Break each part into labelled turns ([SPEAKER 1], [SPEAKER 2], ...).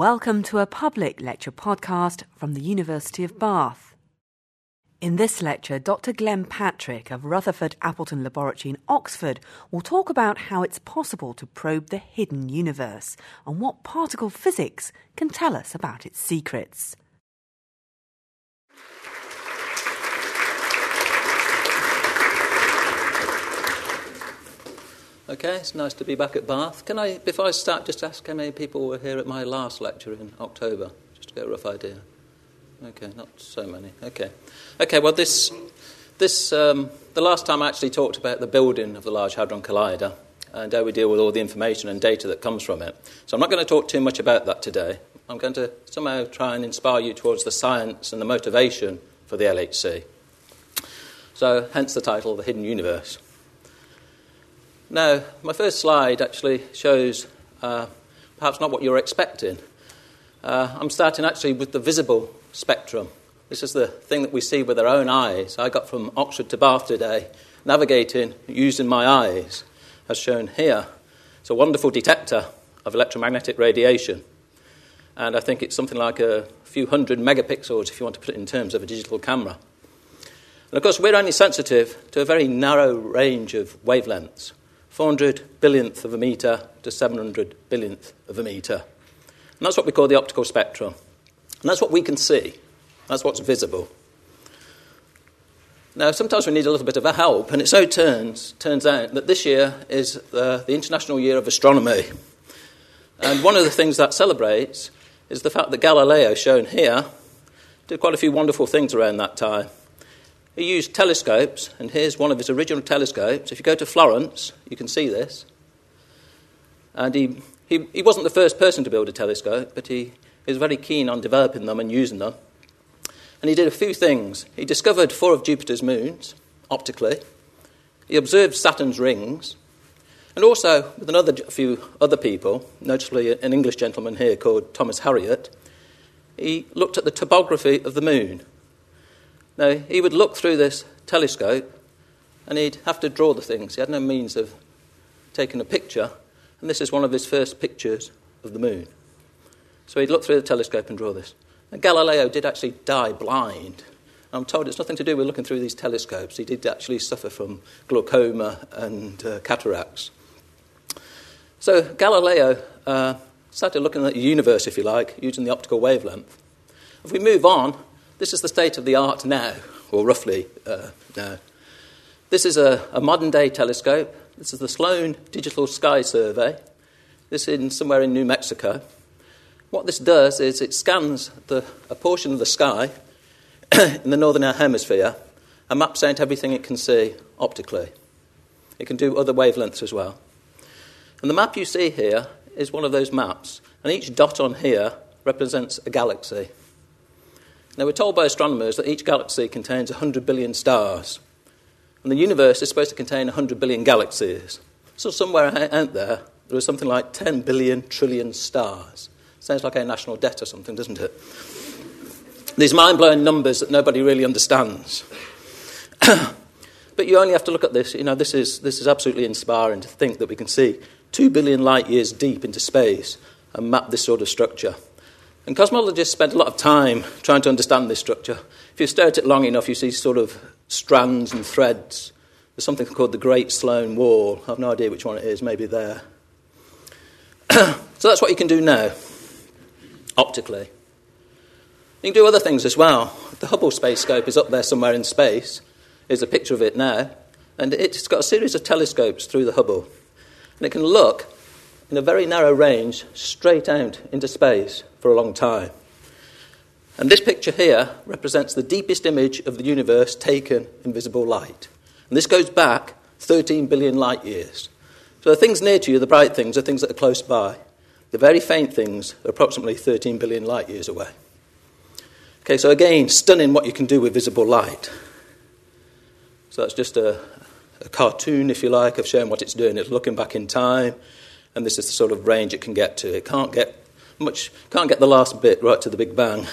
[SPEAKER 1] Welcome to a public lecture podcast from the University of Bath. In this lecture, Dr. Glenn Patrick of Rutherford Appleton Laboratory in Oxford will talk about how it's possible to probe the hidden universe and what particle physics can tell us about its secrets.
[SPEAKER 2] Okay, it's nice to be back at Bath. Can I, before I start, just ask how many people were here at my last lecture in October, just to get a rough idea? Okay, not so many. Okay, okay. Well, this, this, um, the last time I actually talked about the building of the Large Hadron Collider and how we deal with all the information and data that comes from it. So I'm not going to talk too much about that today. I'm going to somehow try and inspire you towards the science and the motivation for the LHC. So, hence the title, The Hidden Universe. Now, my first slide actually shows uh, perhaps not what you're expecting. Uh, I'm starting actually with the visible spectrum. This is the thing that we see with our own eyes. I got from Oxford to Bath today, navigating using my eyes, as shown here. It's a wonderful detector of electromagnetic radiation. And I think it's something like a few hundred megapixels if you want to put it in terms of a digital camera. And of course, we're only sensitive to a very narrow range of wavelengths. 400 billionth of a metre to 700 billionth of a metre. And that's what we call the optical spectrum. And that's what we can see. That's what's visible. Now, sometimes we need a little bit of a help, and it so turns, turns out that this year is the, the International Year of Astronomy. And one of the things that celebrates is the fact that Galileo, shown here, did quite a few wonderful things around that time. He used telescopes, and here's one of his original telescopes. If you go to Florence, you can see this. And he, he, he wasn't the first person to build a telescope, but he, he was very keen on developing them and using them. And he did a few things. He discovered four of Jupiter's moons optically, he observed Saturn's rings, and also, with another a few other people, notably an English gentleman here called Thomas Harriot, he looked at the topography of the moon now, he would look through this telescope and he'd have to draw the things. He had no means of taking a picture, and this is one of his first pictures of the moon. So he'd look through the telescope and draw this. And Galileo did actually die blind. I'm told it's nothing to do with looking through these telescopes. He did actually suffer from glaucoma and uh, cataracts. So Galileo uh, started looking at the universe, if you like, using the optical wavelength. If we move on, this is the state of the art now, or roughly uh, now. This is a, a modern day telescope. This is the Sloan Digital Sky Survey. This is in, somewhere in New Mexico. What this does is it scans the, a portion of the sky in the northern hemisphere and maps out everything it can see optically. It can do other wavelengths as well. And the map you see here is one of those maps, and each dot on here represents a galaxy. Now, we're told by astronomers that each galaxy contains 100 billion stars, and the universe is supposed to contain 100 billion galaxies. So, somewhere out there, there is something like 10 billion trillion stars. Sounds like a national debt or something, doesn't it? These mind blowing numbers that nobody really understands. but you only have to look at this. You know, this is, this is absolutely inspiring to think that we can see 2 billion light years deep into space and map this sort of structure. And cosmologists spent a lot of time trying to understand this structure. If you stare at it long enough, you see sort of strands and threads. There's something called the Great Sloan Wall. I have no idea which one it is, maybe there. so that's what you can do now, optically. You can do other things as well. The Hubble Space Scope is up there somewhere in space. Here's a picture of it now. And it's got a series of telescopes through the Hubble. And it can look in a very narrow range straight out into space for a long time. And this picture here represents the deepest image of the universe taken in visible light. And this goes back 13 billion light years. So the things near to you, the bright things, are things that are close by. The very faint things are approximately 13 billion light years away. Okay, so again, stunning what you can do with visible light. So that's just a, a cartoon, if you like, of showing what it's doing. It's looking back in time, and this is the sort of range it can get to. It can't get much, can't get the last bit right to the Big Bang.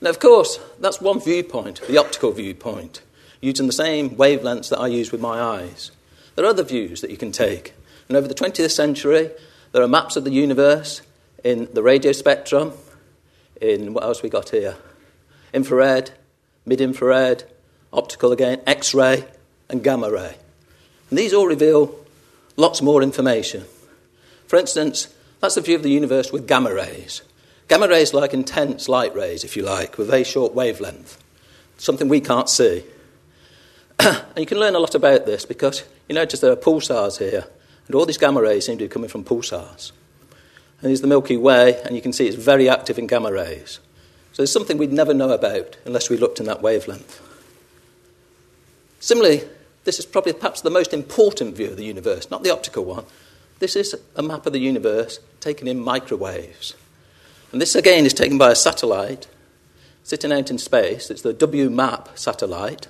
[SPEAKER 2] Now, of course, that's one viewpoint, the optical viewpoint, using the same wavelengths that I use with my eyes. There are other views that you can take. And over the 20th century, there are maps of the universe in the radio spectrum, in what else we got here? Infrared, mid infrared, optical again, X ray, and gamma ray. And these all reveal lots more information. For instance, that's the view of the universe with gamma rays. Gamma rays like intense light rays, if you like, with very short wavelength, something we can't see. and you can learn a lot about this because you notice there are pulsars here, and all these gamma rays seem to be coming from pulsars. And there's the Milky Way, and you can see it's very active in gamma rays. So there's something we'd never know about unless we looked in that wavelength. Similarly, this is probably perhaps the most important view of the universe, not the optical one. This is a map of the universe taken in microwaves. And this again is taken by a satellite sitting out in space. It's the WMAP satellite.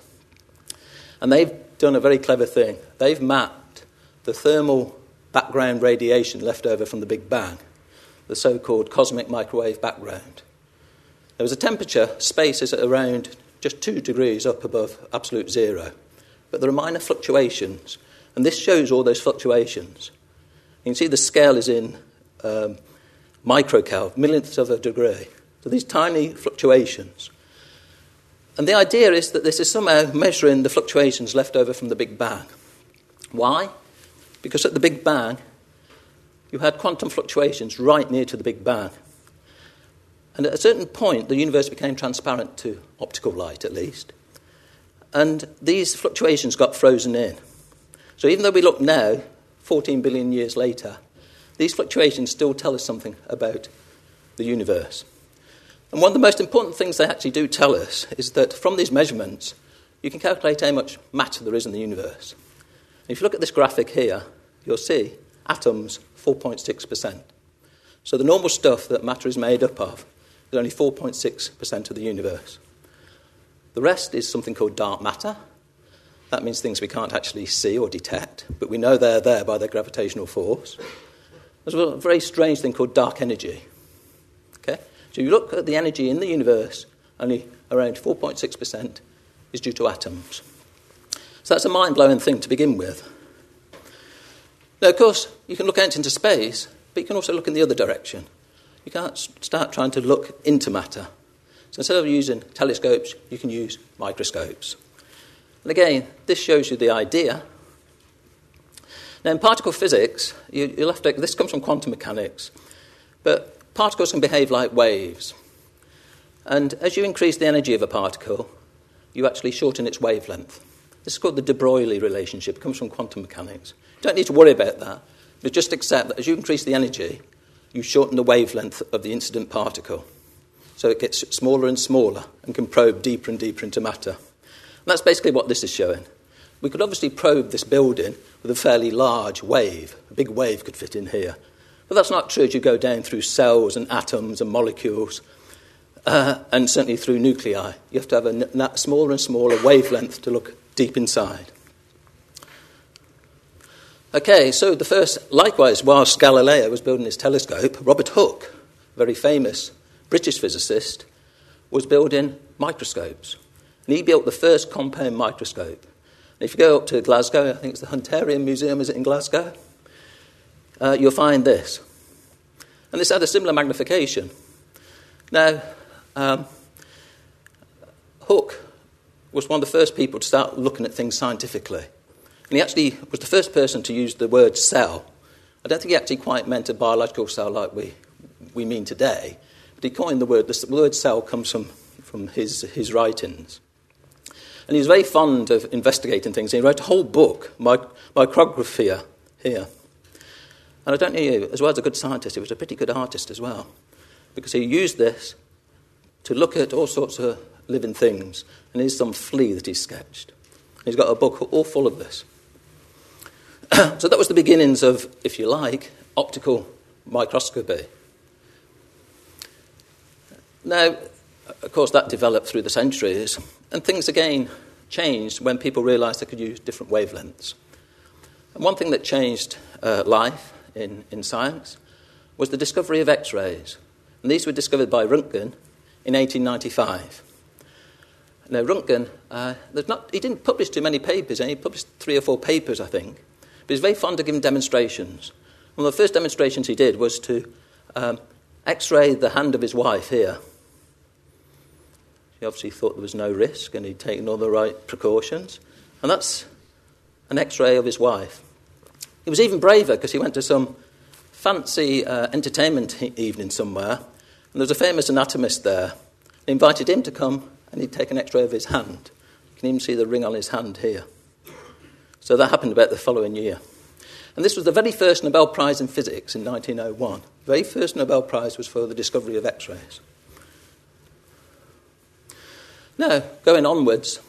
[SPEAKER 2] And they've done a very clever thing. They've mapped the thermal background radiation left over from the Big Bang, the so called cosmic microwave background. There was a temperature, space is at around just two degrees up above absolute zero but there are minor fluctuations. And this shows all those fluctuations. You can see the scale is in um, microkelvin, millionths of a degree. So these tiny fluctuations. And the idea is that this is somehow measuring the fluctuations left over from the Big Bang. Why? Because at the Big Bang, you had quantum fluctuations right near to the Big Bang. And at a certain point, the universe became transparent to optical light, at least. And these fluctuations got frozen in. So even though we look now, 14 billion years later, these fluctuations still tell us something about the universe. And one of the most important things they actually do tell us is that from these measurements, you can calculate how much matter there is in the universe. And if you look at this graphic here, you'll see atoms 4.6%. So the normal stuff that matter is made up of is only 4.6% of the universe. The rest is something called dark matter. That means things we can't actually see or detect, but we know they're there by their gravitational force. There's a very strange thing called dark energy. Okay? So you look at the energy in the universe, only around 4.6% is due to atoms. So that's a mind blowing thing to begin with. Now, of course, you can look out into space, but you can also look in the other direction. You can't start trying to look into matter. So instead of using telescopes, you can use microscopes. And again, this shows you the idea. Now, in particle physics, you, will have to, this comes from quantum mechanics, but particles can behave like waves. And as you increase the energy of a particle, you actually shorten its wavelength. This is called the de Broglie relationship. It comes from quantum mechanics. You don't need to worry about that, but just accept that as you increase the energy, you shorten the wavelength of the incident particle so it gets smaller and smaller and can probe deeper and deeper into matter. And that's basically what this is showing. We could obviously probe this building with a fairly large wave. A big wave could fit in here. But that's not true as you go down through cells and atoms and molecules, uh, and certainly through nuclei. You have to have a n- smaller and smaller wavelength to look deep inside. Okay, so the first, likewise, whilst Galileo was building his telescope, Robert Hooke, very famous British physicist, was building microscopes. And he built the first compound microscope. And if you go up to Glasgow, I think it's the Hunterian Museum, is it in Glasgow? Uh, you'll find this. And this had a similar magnification. Now, um, Hooke was one of the first people to start looking at things scientifically. And he actually was the first person to use the word cell. I don't think he actually quite meant a biological cell like we, we mean today, but he coined the word, the word cell comes from, from his, his writings. And he was very fond of investigating things. He wrote a whole book, Micrographia, here. And I don't know you, as well as a good scientist, he was a pretty good artist as well. Because he used this to look at all sorts of living things. And here's some flea that he sketched. He's got a book all full of this. so that was the beginnings of, if you like, optical microscopy. Now, of course, that developed through the centuries, and things again changed when people realised they could use different wavelengths. And one thing that changed uh, life in, in science was the discovery of X rays. And these were discovered by Röntgen in 1895. Now, Röntgen, uh, not, he didn't publish too many papers, he published three or four papers, I think, but he's very fond of giving demonstrations. One of the first demonstrations he did was to um, x ray the hand of his wife here. He obviously thought there was no risk and he'd taken all the right precautions. And that's an x ray of his wife. He was even braver because he went to some fancy uh, entertainment evening somewhere, and there was a famous anatomist there. He invited him to come and he'd take an x ray of his hand. You can even see the ring on his hand here. So that happened about the following year. And this was the very first Nobel Prize in Physics in 1901. The very first Nobel Prize was for the discovery of X rays. Now, going onwards,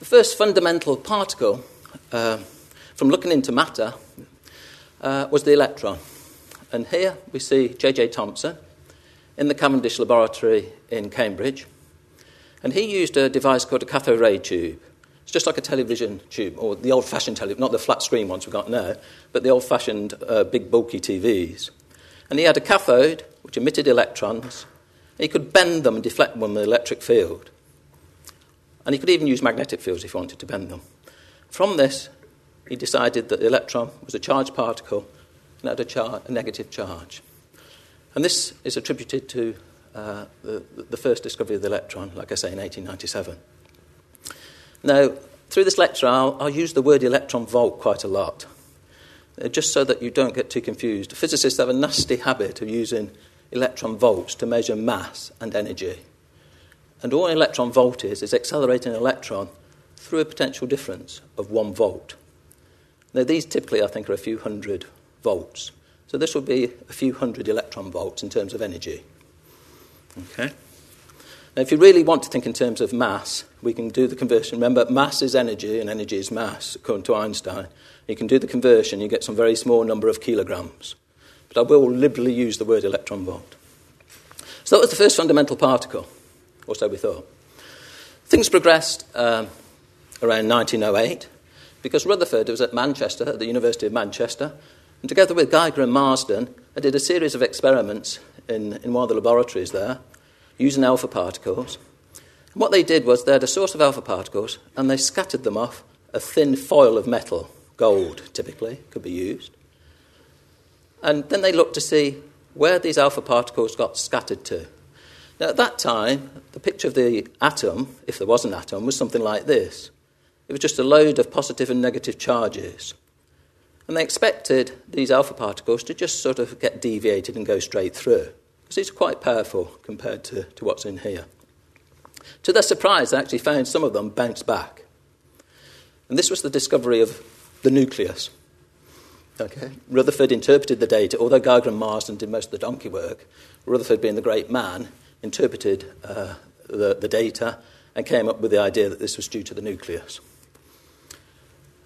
[SPEAKER 2] the first fundamental particle uh, from looking into matter uh, was the electron. And here we see J.J. Thomson in the Cavendish Laboratory in Cambridge. And he used a device called a cathode ray tube. It's just like a television tube, or the old fashioned television, not the flat screen ones we've got now, but the old fashioned uh, big bulky TVs. And he had a cathode which emitted electrons. He could bend them and deflect them with an electric field. And he could even use magnetic fields if he wanted to bend them. From this, he decided that the electron was a charged particle and had a, char- a negative charge. And this is attributed to uh, the, the first discovery of the electron, like I say, in 1897. Now, through this lecture, I'll, I'll use the word electron volt quite a lot, uh, just so that you don't get too confused. Physicists have a nasty habit of using electron volts to measure mass and energy. And all an electron volt is, is accelerating an electron through a potential difference of one volt. Now, these typically, I think, are a few hundred volts. So this would be a few hundred electron volts in terms of energy. Okay? Now, if you really want to think in terms of mass, we can do the conversion. Remember, mass is energy and energy is mass, according to Einstein. You can do the conversion, you get some very small number of kilograms. But I will liberally use the word electron volt. So that was the first fundamental particle, or so we thought. Things progressed um, around 1908 because Rutherford was at Manchester, at the University of Manchester, and together with Geiger and Marsden, I did a series of experiments in, in one of the laboratories there using alpha particles. And what they did was they had a source of alpha particles and they scattered them off a thin foil of metal, gold typically, could be used. And then they looked to see where these alpha particles got scattered to. Now, at that time, the picture of the atom, if there was an atom, was something like this. It was just a load of positive and negative charges. And they expected these alpha particles to just sort of get deviated and go straight through because it's quite powerful compared to, to what's in here. To their surprise, they actually found some of them bounce back. And this was the discovery of the nucleus. Okay. Rutherford interpreted the data, although Geiger and Marsden did most of the donkey work. Rutherford, being the great man, interpreted uh, the, the data and came up with the idea that this was due to the nucleus.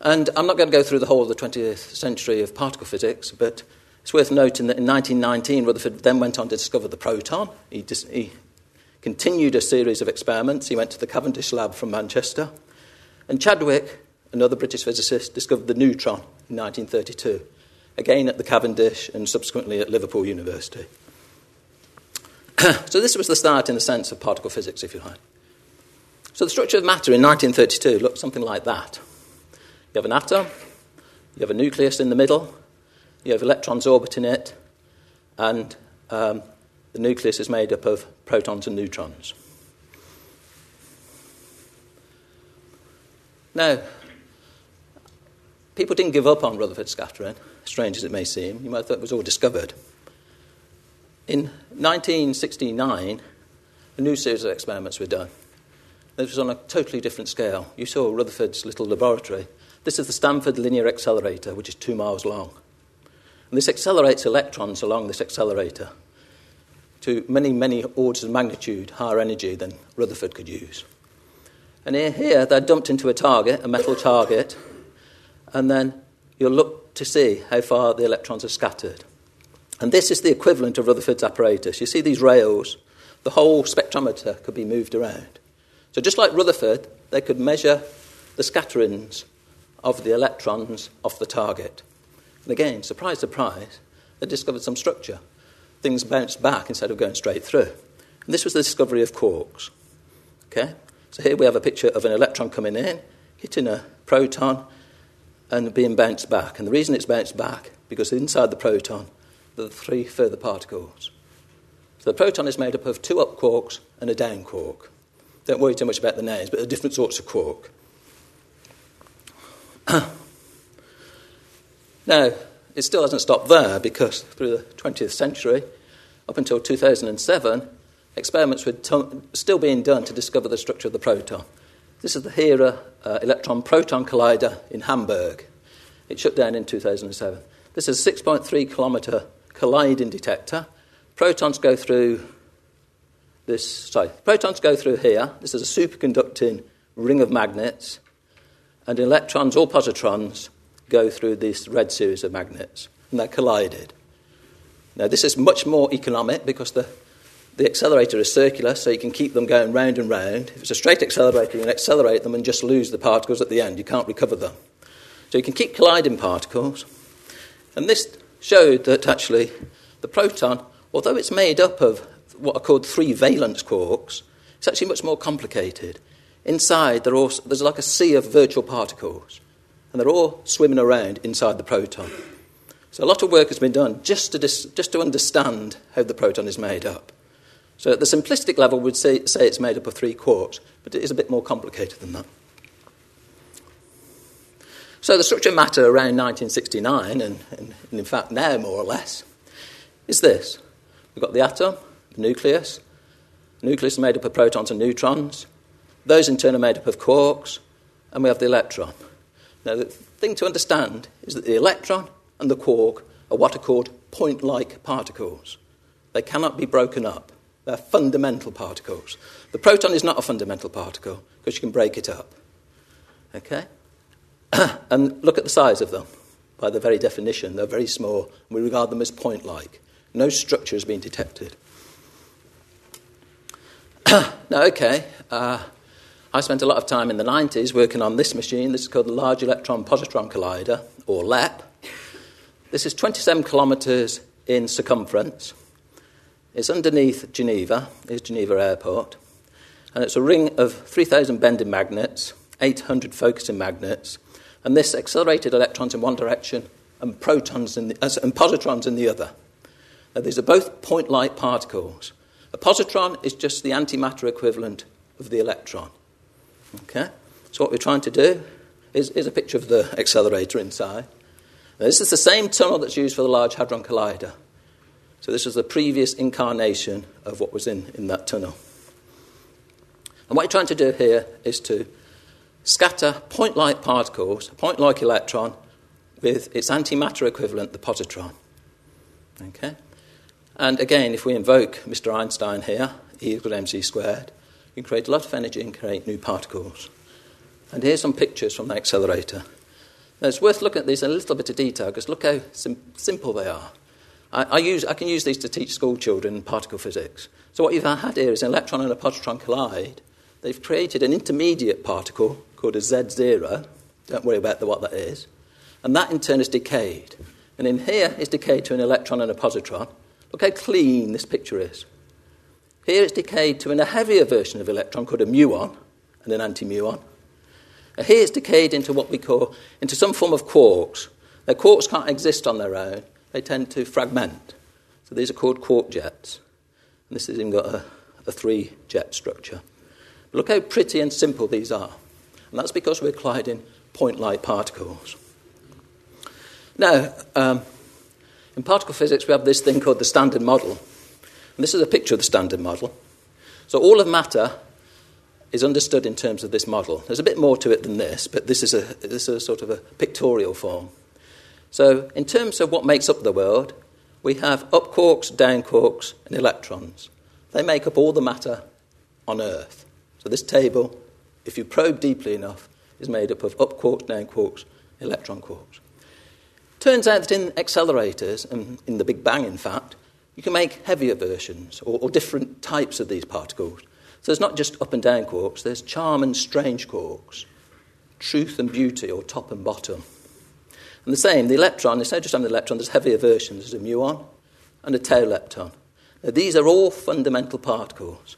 [SPEAKER 2] And I'm not going to go through the whole of the 20th century of particle physics, but it's worth noting that in 1919, Rutherford then went on to discover the proton. He, dis- he continued a series of experiments. He went to the Cavendish lab from Manchester. And Chadwick, another British physicist, discovered the neutron in 1932, again at the Cavendish and subsequently at Liverpool University. so this was the start, in a sense, of particle physics, if you like. So the structure of matter in 1932 looked something like that. You have an atom, you have a nucleus in the middle, you have electrons orbiting it, and um, the nucleus is made up of protons and neutrons. Now, people didn't give up on Rutherford scattering, strange as it may seem. You might have thought it was all discovered. In 1969, a new series of experiments were done. This was on a totally different scale. You saw Rutherford's little laboratory. This is the Stanford Linear Accelerator, which is two miles long. And this accelerates electrons along this accelerator to many, many orders of magnitude higher energy than Rutherford could use. And here, here they're dumped into a target, a metal target, and then you'll look to see how far the electrons are scattered. And this is the equivalent of Rutherford's apparatus. You see these rails, the whole spectrometer could be moved around. So, just like Rutherford, they could measure the scatterings of the electrons off the target. And again, surprise, surprise, they discovered some structure. Things bounced back instead of going straight through. And this was the discovery of quarks. Okay? So here we have a picture of an electron coming in, hitting a proton, and being bounced back. And the reason it's bounced back, because inside the proton, are three further particles. So the proton is made up of two up quarks and a down quark. Don't worry too much about the names, but they're different sorts of quark. now, it still hasn't stopped there because through the 20th century, up until 2007, experiments were t- still being done to discover the structure of the proton. This is the HERA uh, electron proton collider in Hamburg. It shut down in 2007. This is a 6.3 kilometre colliding detector. Protons go through this, sorry, protons go through here. This is a superconducting ring of magnets. And electrons or positrons go through this red series of magnets. And they're collided. Now, this is much more economic because the the accelerator is circular, so you can keep them going round and round. If it's a straight accelerator, you can accelerate them and just lose the particles at the end. You can't recover them. So you can keep colliding particles. And this showed that actually the proton, although it's made up of what are called three valence quarks, it's actually much more complicated. Inside, are, there's like a sea of virtual particles, and they're all swimming around inside the proton. So a lot of work has been done just to, dis, just to understand how the proton is made up. So at the simplistic level, we'd say, say it's made up of three quarks, but it is a bit more complicated than that. So the structure of matter around 1969, and, and, in fact now more or less, is this. We've got the atom, the nucleus. The nucleus is made up of protons and neutrons. Those in turn are made up of quarks, and we have the electron. Now, the thing to understand is that the electron and the quark are what are called point like particles. They cannot be broken up. They're fundamental particles. The proton is not a fundamental particle because you can break it up. Okay? and look at the size of them. By their very definition, they're very small. We regard them as point like. No structure has been detected. now, okay, uh, I spent a lot of time in the 90s working on this machine. This is called the Large Electron Positron Collider, or LEP. This is 27 kilometres in circumference. It's underneath Geneva, is Geneva Airport, and it's a ring of 3,000 bending magnets, 800 focusing magnets, and this accelerated electrons in one direction and protons in the, and positrons in the other. Now, these are both point-like particles. A positron is just the antimatter equivalent of the electron. Okay? So what we're trying to do is, is a picture of the accelerator inside. Now, this is the same tunnel that's used for the Large Hadron Collider. So this was the previous incarnation of what was in, in that tunnel. And what you're trying to do here is to scatter point like particles, a point like electron, with its antimatter equivalent, the positron. Okay? And again, if we invoke Mr. Einstein here, E equals mc squared, you can create a lot of energy and create new particles. And here's some pictures from the accelerator. Now, it's worth looking at these in a little bit of detail because look how sim- simple they are. I, I, use, I can use these to teach school children particle physics. So what you've had here is an electron and a positron collide. They've created an intermediate particle called a Z0. Don't worry about the, what that is. And that in turn is decayed. And in here is decayed to an electron and a positron. Look how clean this picture is. Here it's decayed to a heavier version of electron called a muon and an anti-muon. And here it's decayed into what we call, into some form of quarks. Now quarks can't exist on their own they tend to fragment. So these are called quark jets. And this has even got a, a three jet structure. Look how pretty and simple these are. And that's because we're colliding point like particles. Now, um, in particle physics, we have this thing called the Standard Model. And this is a picture of the Standard Model. So all of matter is understood in terms of this model. There's a bit more to it than this, but this is a, this is a sort of a pictorial form. So, in terms of what makes up the world, we have up quarks, down quarks, and electrons. They make up all the matter on Earth. So, this table, if you probe deeply enough, is made up of up quarks, down quarks, electron quarks. Turns out that in accelerators, and in the Big Bang, in fact, you can make heavier versions or, or different types of these particles. So, there's not just up and down quarks, there's charm and strange quarks, truth and beauty, or top and bottom. And the same, the electron, instead of just having the electron, there's heavier versions. There's a muon and a tau lepton. Now, these are all fundamental particles.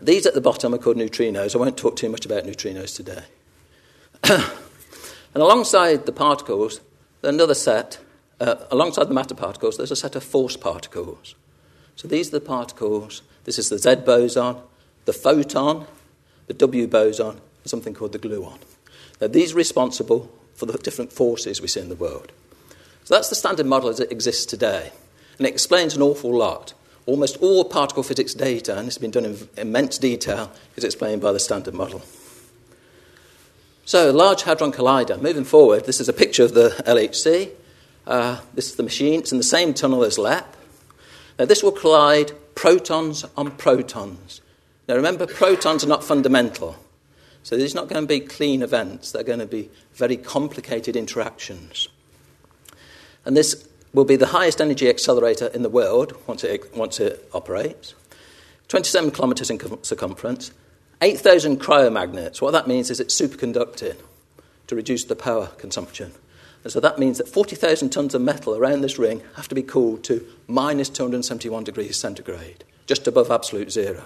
[SPEAKER 2] These at the bottom are called neutrinos. I won't talk too much about neutrinos today. And alongside the particles, there's another set, uh, alongside the matter particles, there's a set of force particles. So these are the particles. This is the Z boson, the photon, the W boson, and something called the gluon. Now, these are responsible for the different forces we see in the world. So that's the standard model as it exists today. And it explains an awful lot. Almost all particle physics data, and it's been done in immense detail, is explained by the standard model. So, Large Hadron Collider. Moving forward, this is a picture of the LHC. Uh, this is the machine. It's in the same tunnel as LEP. Now, this will collide protons on protons. Now, remember, protons are not fundamental. So, these are not going to be clean events. They're going to be very complicated interactions. And this will be the highest energy accelerator in the world once it, once it operates. 27 kilometres in circumference, 8,000 cryomagnets, what that means is it's superconducting to reduce the power consumption. And so that means that 40,000 tons of metal around this ring have to be cooled to minus 271 degrees centigrade, just above absolute zero.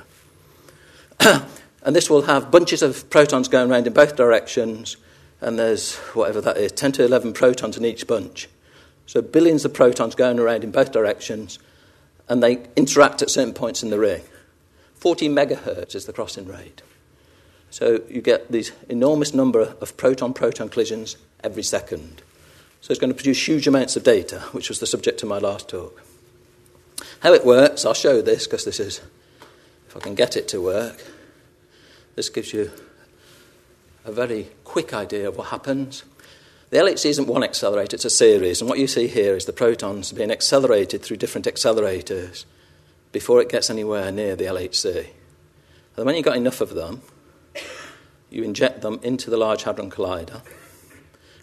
[SPEAKER 2] and this will have bunches of protons going around in both directions, and there's whatever that is 10 to 11 protons in each bunch. So billions of protons going around in both directions, and they interact at certain points in the ring. 40 megahertz is the crossing rate. So you get these enormous number of proton-proton collisions every second. So it's going to produce huge amounts of data, which was the subject of my last talk. How it works, I'll show this because this is, if I can get it to work, this gives you a very quick idea of what happens. The LHC isn't one accelerator, it's a series. And what you see here is the protons being accelerated through different accelerators before it gets anywhere near the LHC. And when you've got enough of them, you inject them into the Large Hadron Collider.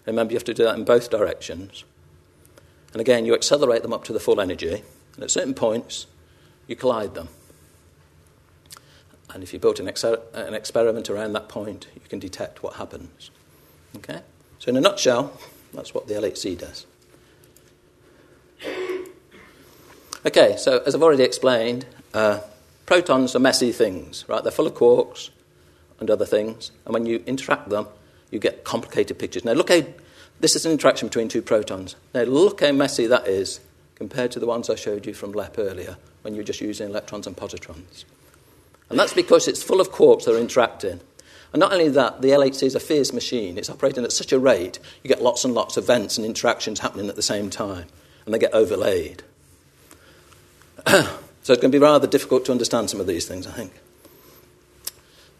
[SPEAKER 2] Remember, you have to do that in both directions. And again, you accelerate them up to the full energy, and at certain points, you collide them. And if you build an, an experiment around that point, you can detect what happens. Okay? So, in a nutshell, that's what the LHC does. Okay, so as I've already explained, uh, protons are messy things, right? They're full of quarks and other things, and when you interact them, you get complicated pictures. Now, look how this is an interaction between two protons. Now, look how messy that is compared to the ones I showed you from LEP earlier when you're just using electrons and positrons. And that's because it's full of quarks that are interacting. And not only that, the LHC is a fierce machine. It's operating at such a rate, you get lots and lots of events and interactions happening at the same time, and they get overlaid. so it's going to be rather difficult to understand some of these things, I think.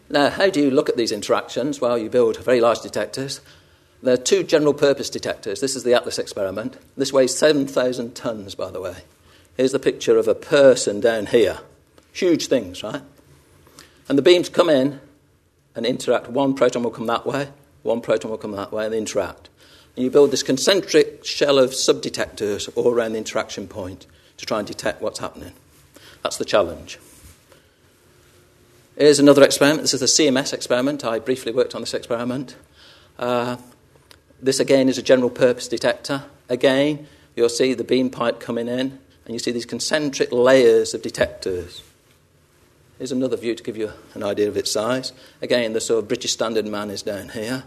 [SPEAKER 2] Now, how do you look at these interactions? Well, you build very large detectors. There are two general purpose detectors. This is the Atlas experiment. This weighs 7,000 tons, by the way. Here's the picture of a person down here. Huge things, right? And the beams come in and interact. One proton will come that way, one proton will come that way, and interact. And you build this concentric shell of subdetectors all around the interaction point to try and detect what's happening. That's the challenge. Here's another experiment. This is the CMS experiment. I briefly worked on this experiment. Uh, this again is a general purpose detector. Again, you'll see the beam pipe coming in, and you see these concentric layers of detectors. Here's another view to give you an idea of its size. Again, the sort of British Standard man is down here.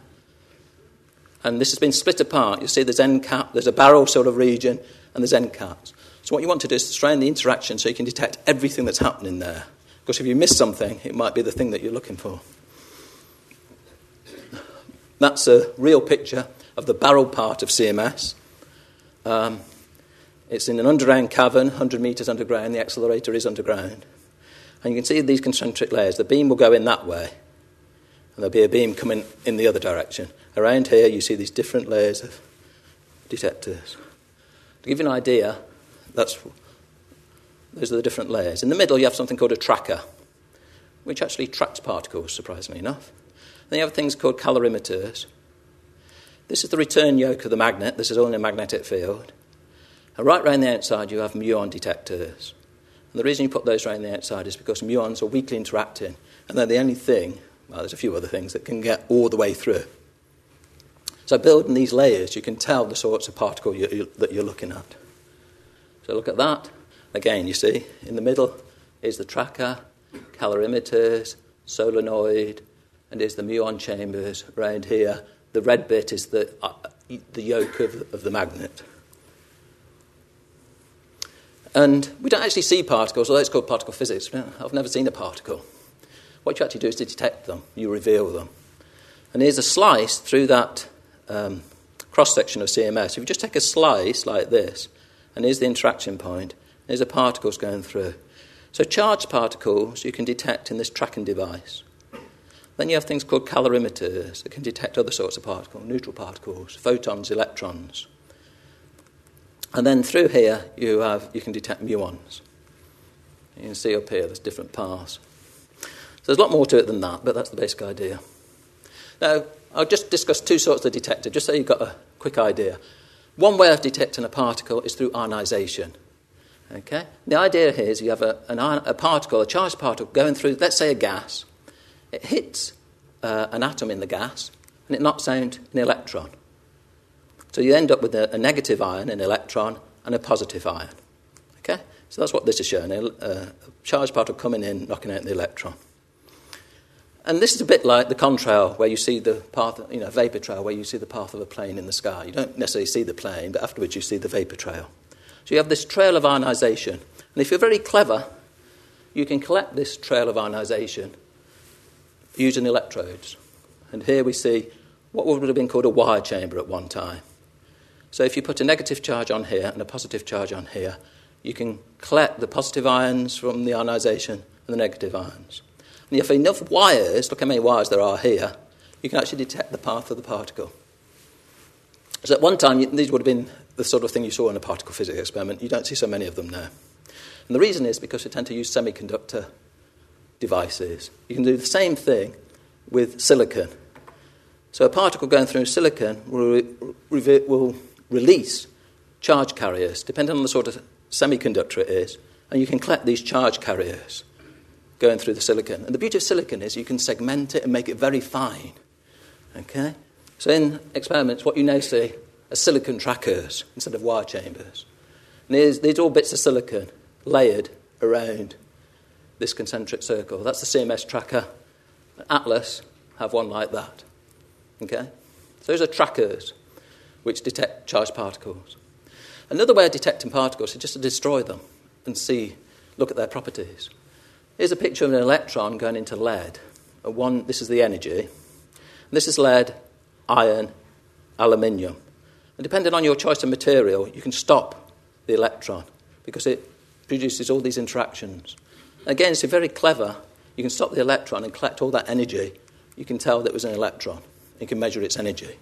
[SPEAKER 2] And this has been split apart. You see there's end cap, there's a barrel sort of region, and there's end caps. So what you want to do is strain the interaction so you can detect everything that's happening there. Because if you miss something, it might be the thing that you're looking for. That's a real picture of the barrel part of CMS. Um, it's in an underground cavern, 100 metres underground. The accelerator is underground. And you can see these concentric layers. The beam will go in that way, and there'll be a beam coming in the other direction. Around here, you see these different layers of detectors. To give you an idea, that's, those are the different layers. In the middle, you have something called a tracker, which actually tracks particles, surprisingly enough. Then you have things called calorimeters. This is the return yoke of the magnet. This is all in a magnetic field. And right around the outside, you have muon detectors. And the reason you put those around the outside is because muons are weakly interacting, and they're the only thing, well, there's a few other things, that can get all the way through. So, building these layers, you can tell the sorts of particle you, you, that you're looking at. So look at that. Again, you see, in the middle is the tracker, calorimeters, solenoid, and is the muon chambers around here, the red bit is the, uh, the yoke of, of the magnet. And we don't actually see particles, although it's called particle physics. I've never seen a particle. What you actually do is to detect them, you reveal them. And here's a slice through that um, cross section of CMS. If you just take a slice like this, and here's the interaction point, there's the particles going through. So, charged particles you can detect in this tracking device. Then you have things called calorimeters that can detect other sorts of particles, neutral particles, photons, electrons. And then through here, you, have, you can detect muons. You can see up here, there's different paths. So there's a lot more to it than that, but that's the basic idea. Now, I'll just discuss two sorts of detector, just so you've got a quick idea. One way of detecting a particle is through ionization. Okay? The idea here is you have a, an, a particle, a charged particle, going through, let's say, a gas. It hits uh, an atom in the gas, and it knocks out an electron. So you end up with a, a, negative ion, an electron, and a positive ion. Okay? So that's what this is showing a, a charged particle coming in, knocking out the electron. And this is a bit like the contrail, where you see the path, you know, vapor trail, where you see the path of a plane in the sky. You don't necessarily see the plane, but afterwards you see the vapor trail. So you have this trail of ionization. And if you're very clever, you can collect this trail of ionization using electrodes. And here we see what would have been called a wire chamber at one time. So if you put a negative charge on here and a positive charge on here, you can collect the positive ions from the ionization and the negative ions. And if enough wires, look how many wires there are here, you can actually detect the path of the particle. So at one time, these would have been the sort of thing you saw in a particle physics experiment. You don't see so many of them now. And the reason is because we tend to use semiconductor devices. You can do the same thing with silicon. So a particle going through silicon will, re- will release charge carriers, depending on the sort of semiconductor it is, and you can collect these charge carriers going through the silicon. And the beauty of silicon is you can segment it and make it very fine. Okay? So in experiments, what you now see are silicon trackers instead of wire chambers. And these, these are all bits of silicon layered around this concentric circle. That's the CMS tracker. Atlas have one like that. Okay? So those are trackers which detect charged particles. Another way of detecting particles is just to destroy them and see, look at their properties. Here's a picture of an electron going into lead. One, this is the energy. This is lead, iron, aluminium. And depending on your choice of material, you can stop the electron because it produces all these interactions. Again, it's very clever. You can stop the electron and collect all that energy. You can tell that it was an electron. You can measure its energy.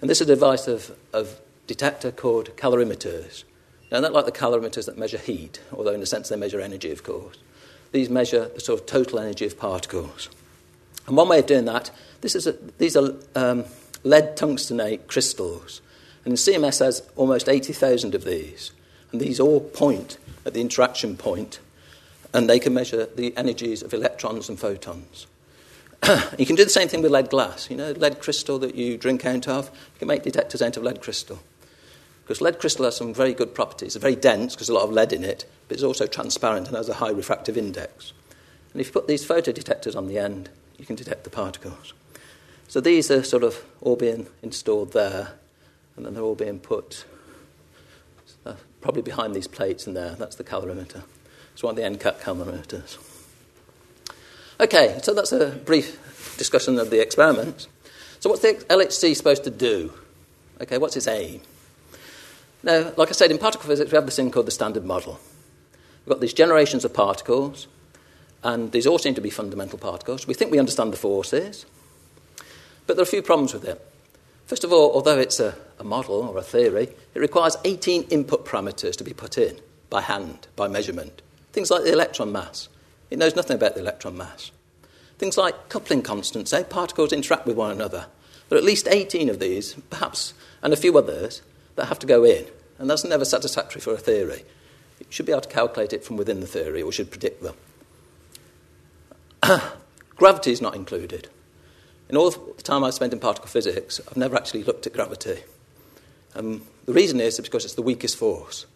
[SPEAKER 2] And this is a device of, of detector called calorimeters. Now, not like the calorimeters that measure heat, although in a sense they measure energy, of course. These measure the sort of total energy of particles. And one way of doing that, this is a, these are um, lead tungstenate crystals. And the CMS has almost 80,000 of these. And these all point at the interaction point, and they can measure the energies of electrons and photons. you can do the same thing with lead glass. You know, lead crystal that you drink out of, you can make detectors out of lead crystal. Because lead crystal has some very good properties. It's very dense because there's a lot of lead in it, but it's also transparent and has a high refractive index. And if you put these photodetectors on the end, you can detect the particles. So these are sort of all being installed there, and then they're all being put uh, probably behind these plates in there. That's the calorimeter. It's one of the endcap calorimeters. Okay, so that's a brief discussion of the experiment. So, what's the LHC supposed to do? Okay, what's its aim? Now, like I said, in particle physics, we have this thing called the standard model. We've got these generations of particles, and these all seem to be fundamental particles. We think we understand the forces, but there are a few problems with it. First of all, although it's a, a model or a theory, it requires 18 input parameters to be put in by hand, by measurement. Things like the electron mass, it knows nothing about the electron mass. Things like coupling constants, how particles interact with one another. There are at least 18 of these, perhaps, and a few others, that have to go in. And that's never satisfactory for a theory. You should be able to calculate it from within the theory, or should predict them. gravity is not included. In all the time I've spent in particle physics, I've never actually looked at gravity. Um, the reason is because it's the weakest force.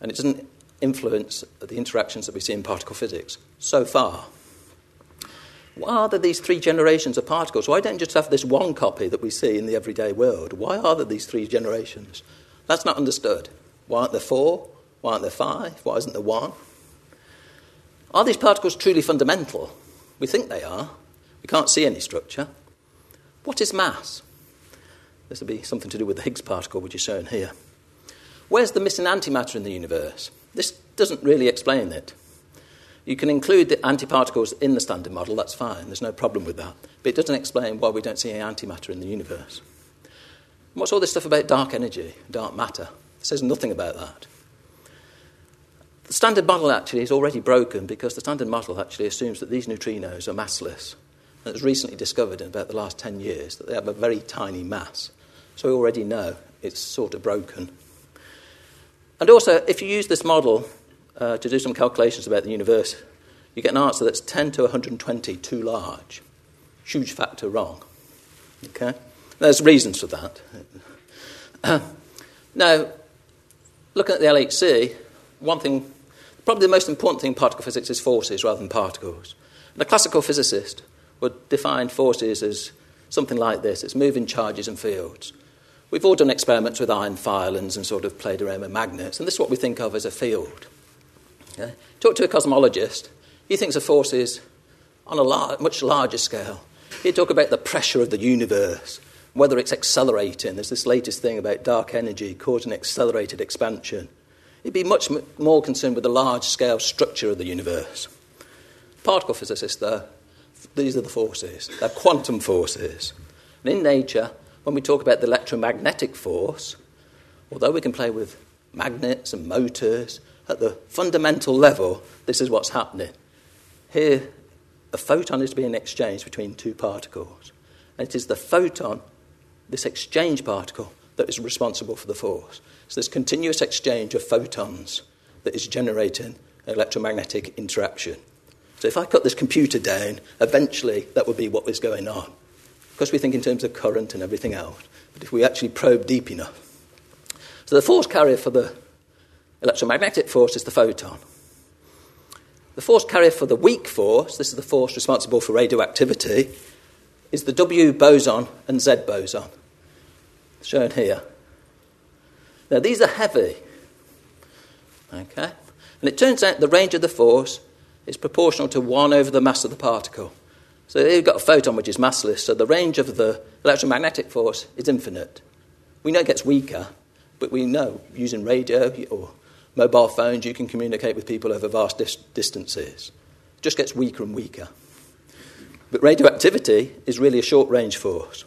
[SPEAKER 2] And it doesn't influence the interactions that we see in particle physics so far. Why are there these three generations of particles? Why don't you just have this one copy that we see in the everyday world? Why are there these three generations? That's not understood. Why aren't there four? Why aren't there five? Why isn't there one? Are these particles truly fundamental? We think they are. We can't see any structure. What is mass? This will be something to do with the Higgs particle, which is shown here. Where's the missing antimatter in the universe? This doesn't really explain it. You can include the antiparticles in the standard model, that's fine, there's no problem with that. But it doesn't explain why we don't see any antimatter in the universe. What's all this stuff about dark energy, dark matter? It says nothing about that. The standard model actually is already broken because the standard model actually assumes that these neutrinos are massless. And it's recently discovered in about the last 10 years that they have a very tiny mass. So we already know it's sort of broken. And also, if you use this model uh, to do some calculations about the universe, you get an answer that's 10 to 120 too large. Huge factor wrong. Okay? There's reasons for that. now, looking at the LHC, one thing, probably the most important thing in particle physics is forces rather than particles. And a classical physicist would define forces as something like this it's moving charges and fields. We've all done experiments with iron filings and sort of played around with magnets, and this is what we think of as a field. Talk to a cosmologist, he thinks of forces on a lar- much larger scale. He'd talk about the pressure of the universe, whether it's accelerating. There's this latest thing about dark energy causing accelerated expansion. He'd be much m- more concerned with the large scale structure of the universe. Particle physicists, though, these are the forces. They're quantum forces. And in nature, when we talk about the electromagnetic force, although we can play with magnets and motors, at the fundamental level, this is what's happening. Here, a photon is being exchanged between two particles. And it is the photon, this exchange particle, that is responsible for the force. So this continuous exchange of photons that is generating an electromagnetic interaction. So if I cut this computer down, eventually that would be what was going on. Because we think in terms of current and everything else. But if we actually probe deep enough. So the force carrier for the electromagnetic force is the photon. The force carrier for the weak force, this is the force responsible for radioactivity, is the W boson and Z boson, shown here. Now, these are heavy. Okay? And it turns out the range of the force is proportional to 1 over the mass of the particle. So you've got a photon which is massless, so the range of the electromagnetic force is infinite. We know it gets weaker, but we know using radio or mobile phones you can communicate with people over vast dis- distances. It just gets weaker and weaker. But radioactivity is really a short range force,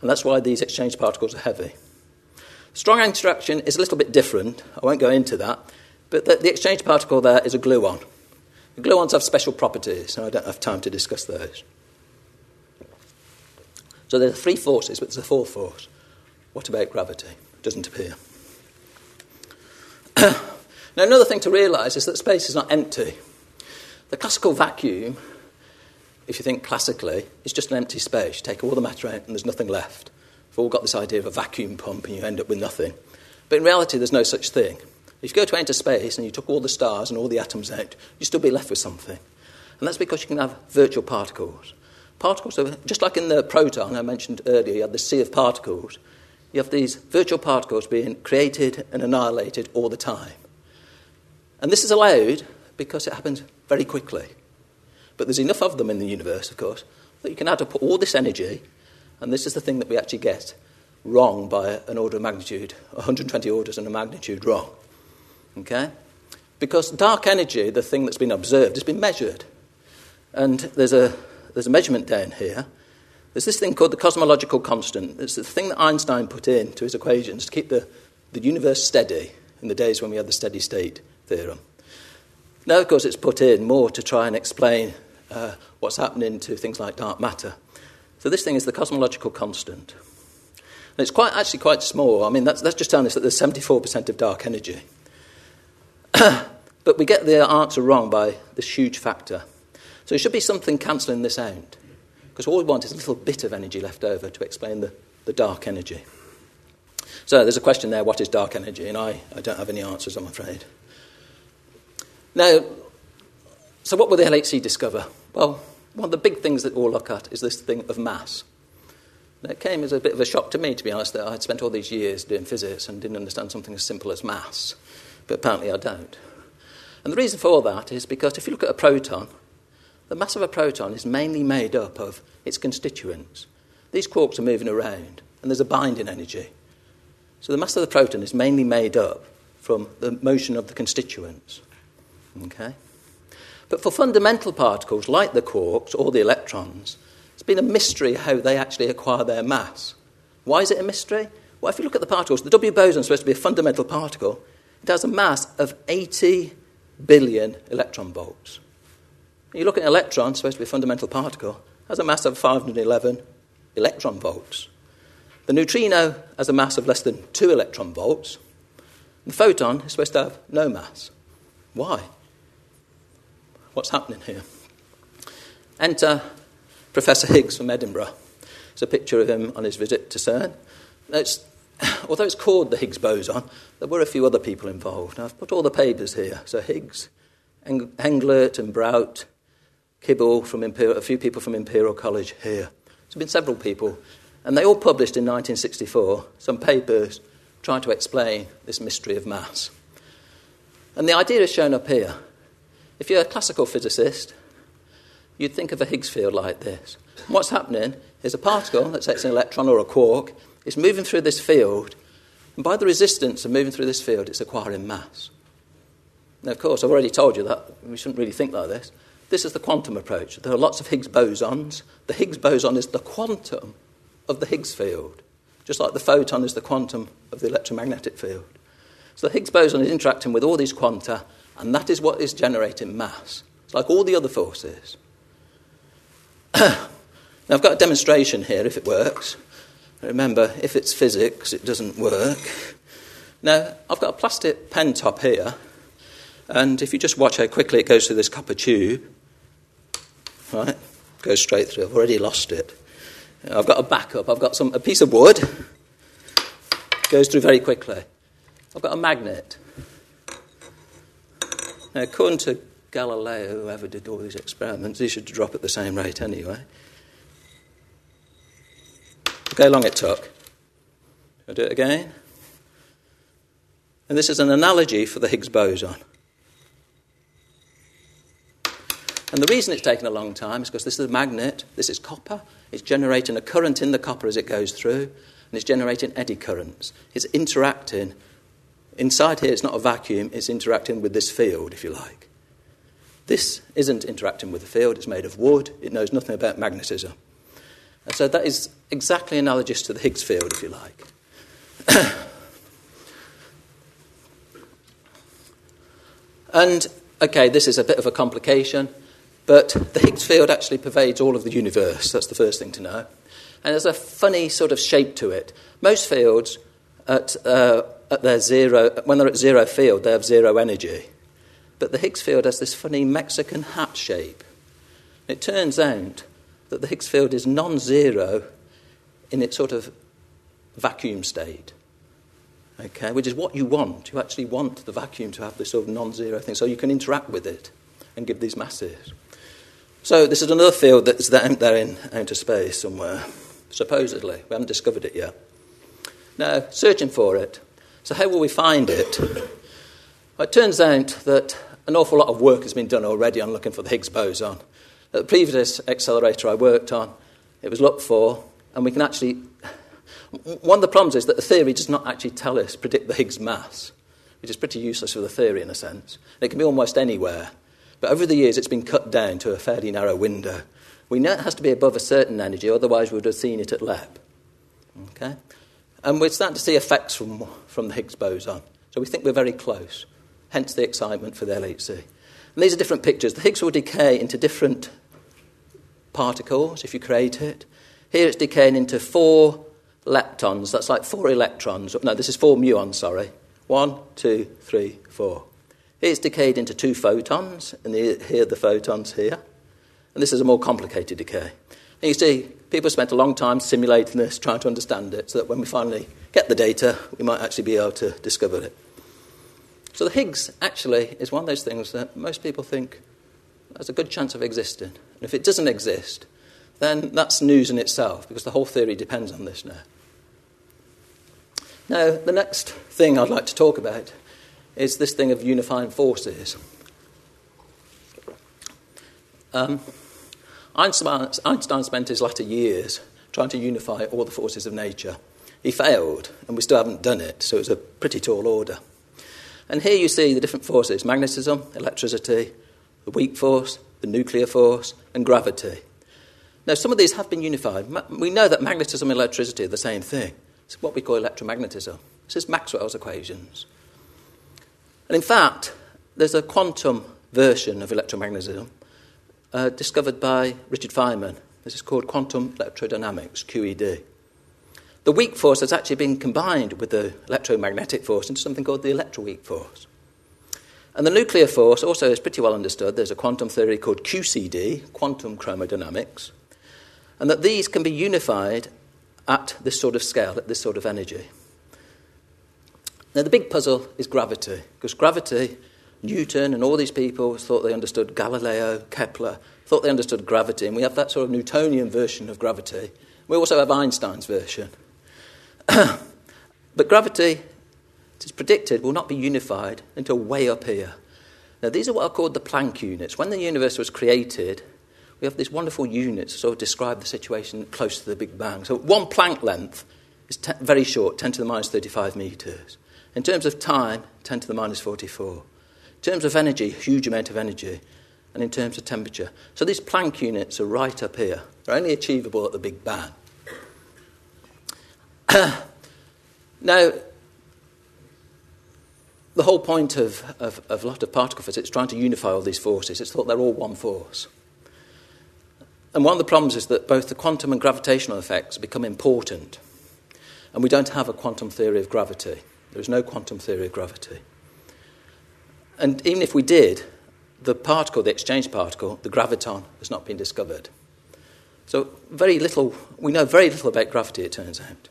[SPEAKER 2] and that's why these exchange particles are heavy. Strong interaction is a little bit different. I won't go into that, but the, the exchange particle there is a gluon. The gluons have special properties, and I don't have time to discuss those. So there are three forces, but there's a fourth force. What about gravity? It doesn't appear. now, another thing to realise is that space is not empty. The classical vacuum, if you think classically, is just an empty space. You take all the matter out and there's nothing left. We've all got this idea of a vacuum pump and you end up with nothing. But in reality, there's no such thing. If you go to outer space and you took all the stars and all the atoms out, you'd still be left with something. And that's because you can have virtual particles. Particles just like in the proton I mentioned earlier, you had the sea of particles. You have these virtual particles being created and annihilated all the time. And this is allowed because it happens very quickly. But there's enough of them in the universe, of course, that you can add up all this energy, and this is the thing that we actually get wrong by an order of magnitude, 120 orders and a magnitude wrong. Okay? Because dark energy, the thing that's been observed, has been measured. And there's a, there's a measurement down here. There's this thing called the cosmological constant. It's the thing that Einstein put in to his equations to keep the, the universe steady in the days when we had the steady state theorem. Now, of course, it's put in more to try and explain uh, what's happening to things like dark matter. So this thing is the cosmological constant. And it's quite, actually quite small. I mean, that's, that's just telling us that there's 74% of dark energy. but we get the answer wrong by this huge factor. So there should be something cancelling this out. Because all we want is a little bit of energy left over to explain the, the dark energy. So there's a question there what is dark energy? And I, I don't have any answers, I'm afraid. Now, so what will the LHC discover? Well, one of the big things that we'll look at is this thing of mass. Now, it came as a bit of a shock to me, to be honest, that I'd spent all these years doing physics and didn't understand something as simple as mass. But apparently I don't. And the reason for that is because if you look at a proton, the mass of a proton is mainly made up of its constituents. These quarks are moving around, and there's a binding energy. So the mass of the proton is mainly made up from the motion of the constituents. Okay? But for fundamental particles like the quarks or the electrons, it's been a mystery how they actually acquire their mass. Why is it a mystery? Well, if you look at the particles, the W boson is supposed to be a fundamental particle. It has a mass of 80 billion electron volts. You look at an electron, supposed to be a fundamental particle, has a mass of 511 electron volts. The neutrino has a mass of less than 2 electron volts. The photon is supposed to have no mass. Why? What's happening here? Enter Professor Higgs from Edinburgh. It's a picture of him on his visit to CERN. It's, although it's called the Higgs boson, there were a few other people involved. I've put all the papers here. So Higgs, Englert and Brout, Kibble from Imperial, a few people from Imperial College here. There's been several people. And they all published in 1964 some papers trying to explain this mystery of mass. And the idea is shown up here. If you're a classical physicist, you'd think of a Higgs field like this. what's happening is a particle, let's say it's an electron or a quark, is moving through this field, and by the resistance of moving through this field, it's acquiring mass. Now, of course, I've already told you that we shouldn't really think like this. This is the quantum approach. There are lots of Higgs bosons. The Higgs boson is the quantum of the Higgs field, just like the photon is the quantum of the electromagnetic field. So the Higgs boson is interacting with all these quanta, and that is what is generating mass. It's like all the other forces. now, I've got a demonstration here if it works. Remember, if it's physics, it doesn't work. Now, I've got a plastic pen top here, and if you just watch how quickly it goes through this copper tube, right, goes straight through. I've already lost it. I've got a backup. I've got some, a piece of wood, goes through very quickly. I've got a magnet. Now, according to Galileo, whoever did all these experiments, these should drop at the same rate anyway. Look how long it took. I'll do it again. And this is an analogy for the Higgs boson. And the reason it's taken a long time is because this is a magnet, this is copper, it's generating a current in the copper as it goes through, and it's generating eddy currents. It's interacting. Inside here, it's not a vacuum, it's interacting with this field, if you like. This isn't interacting with the field, it's made of wood, it knows nothing about magnetism. And so that is exactly analogous to the Higgs field, if you like. and, okay, this is a bit of a complication, but the Higgs field actually pervades all of the universe. That's the first thing to know. And there's a funny sort of shape to it. Most fields, at, uh, at their zero, when they're at zero field, they have zero energy. But the Higgs field has this funny Mexican hat shape. It turns out that the Higgs field is non zero in its sort of vacuum state. Okay, which is what you want. You actually want the vacuum to have this sort of non zero thing so you can interact with it and give these masses. So, this is another field that's out there in outer space somewhere, supposedly. We haven't discovered it yet. Now, searching for it. So, how will we find it? Well, it turns out that an awful lot of work has been done already on looking for the Higgs boson. At the previous accelerator I worked on, it was looked for, and we can actually. One of the problems is that the theory does not actually tell us, predict the Higgs mass, which is pretty useless for the theory in a sense. It can be almost anywhere. But over the years, it's been cut down to a fairly narrow window. We know it has to be above a certain energy, otherwise, we would have seen it at LEP. Okay? And we're starting to see effects from, from the Higgs boson. So we think we're very close, hence the excitement for the LHC. And these are different pictures. The Higgs will decay into different particles if you create it. Here it's decaying into four leptons. That's like four electrons. No, this is four muons, sorry. One, two, three, four. It's decayed into two photons, and here the photons here. And this is a more complicated decay. And you see, people spent a long time simulating this, trying to understand it, so that when we finally get the data, we might actually be able to discover it. So the Higgs actually is one of those things that most people think has a good chance of existing. And if it doesn't exist, then that's news in itself because the whole theory depends on this now. Now, the next thing I'd like to talk about is this thing of unifying forces. Um, Einstein, Einstein spent his latter years trying to unify all the forces of nature. He failed, and we still haven't done it, so it's a pretty tall order. And here you see the different forces magnetism, electricity, the weak force, the nuclear force, and gravity. Now, some of these have been unified. We know that magnetism and electricity are the same thing. It's what we call electromagnetism. This is Maxwell's equations. And in fact, there's a quantum version of electromagnetism uh, discovered by Richard Feynman. This is called quantum electrodynamics, QED. The weak force has actually been combined with the electromagnetic force into something called the electroweak force. And the nuclear force also is pretty well understood. There's a quantum theory called QCD, quantum chromodynamics, and that these can be unified at this sort of scale, at this sort of energy. Now, the big puzzle is gravity, because gravity, Newton and all these people thought they understood Galileo, Kepler, thought they understood gravity, and we have that sort of Newtonian version of gravity. We also have Einstein's version. but gravity, it is predicted, will not be unified until way up here. Now, these are what are called the Planck units. When the universe was created, we have these wonderful units to sort of describe the situation close to the Big Bang. So, one Planck length is te- very short, 10 to the minus 35 metres. In terms of time, 10 to the minus 44. In terms of energy, huge amount of energy. And in terms of temperature. So, these Planck units are right up here. They're only achievable at the Big Bang. now, the whole point of, of, of, a lot of particle physics is trying to unify all these forces. It's thought they're all one force. And one of the problems is that both the quantum and gravitational effects become important. And we don't have a quantum theory of gravity. There is no quantum theory of gravity. And even if we did, the particle, the exchange particle, the graviton, has not been discovered. So, very little, we know very little about gravity, it turns out.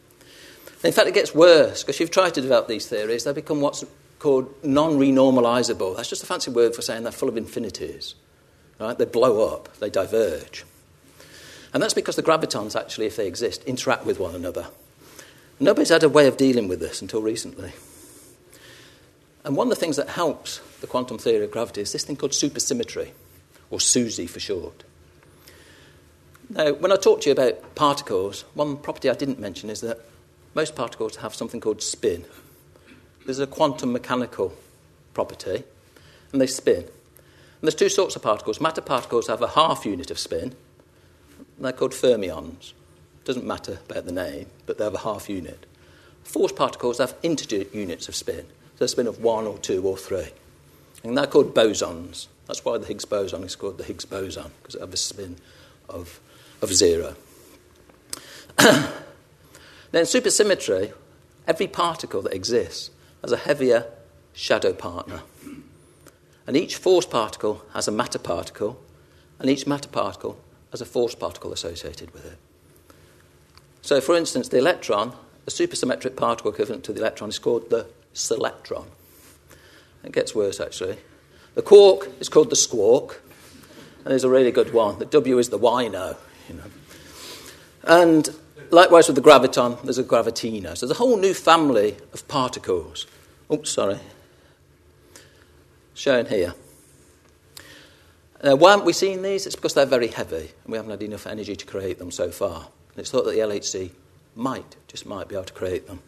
[SPEAKER 2] In fact, it gets worse because you've tried to develop these theories, they become what's called non renormalizable. That's just a fancy word for saying they're full of infinities. Right? They blow up, they diverge. And that's because the gravitons actually, if they exist, interact with one another. Nobody's had a way of dealing with this until recently. And one of the things that helps the quantum theory of gravity is this thing called supersymmetry, or SUSY for short. Now, when I talk to you about particles, one property I didn't mention is that most particles have something called spin. There's a quantum mechanical property, and they spin. And there's two sorts of particles. Matter particles have a half unit of spin, they're called fermions. Doesn't matter about the name, but they have a half unit. Force particles have integer units of spin, so a spin of one or two or three. And they're called bosons. That's why the Higgs boson is called the Higgs boson, because it has a spin of, of zero. Then, supersymmetry, every particle that exists has a heavier shadow partner. And each force particle has a matter particle, and each matter particle has a force particle associated with it. So, for instance, the electron, a supersymmetric particle equivalent to the electron, is called the selectron. It gets worse, actually. The quark is called the squark, and there's a really good one. The W is the wino, you know. And likewise with the graviton, there's a gravitino. So there's a whole new family of particles. Oops, sorry. Shown here. Now, why haven't we seen these? It's because they're very heavy and we haven't had enough energy to create them so far. And it's thought that the LHC might, just might, be able to create them.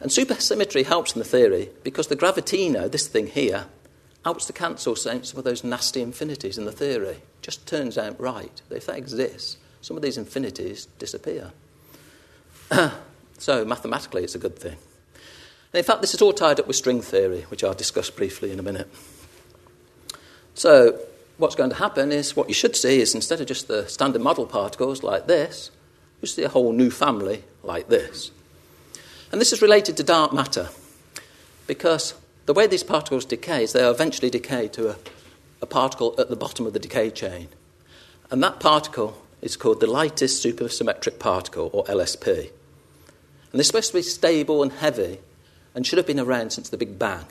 [SPEAKER 2] And supersymmetry helps in the theory because the gravitino, this thing here, helps to cancel some of those nasty infinities in the theory. Just turns out right. that If that exists, some of these infinities disappear. so, mathematically, it's a good thing. And in fact, this is all tied up with string theory, which I'll discuss briefly in a minute. So, what's going to happen is what you should see is instead of just the standard model particles like this, you see a whole new family like this. And this is related to dark matter because the way these particles decay is they eventually decay to a, a particle at the bottom of the decay chain. And that particle is called the lightest supersymmetric particle, or LSP. And they're supposed to be stable and heavy and should have been around since the Big Bang.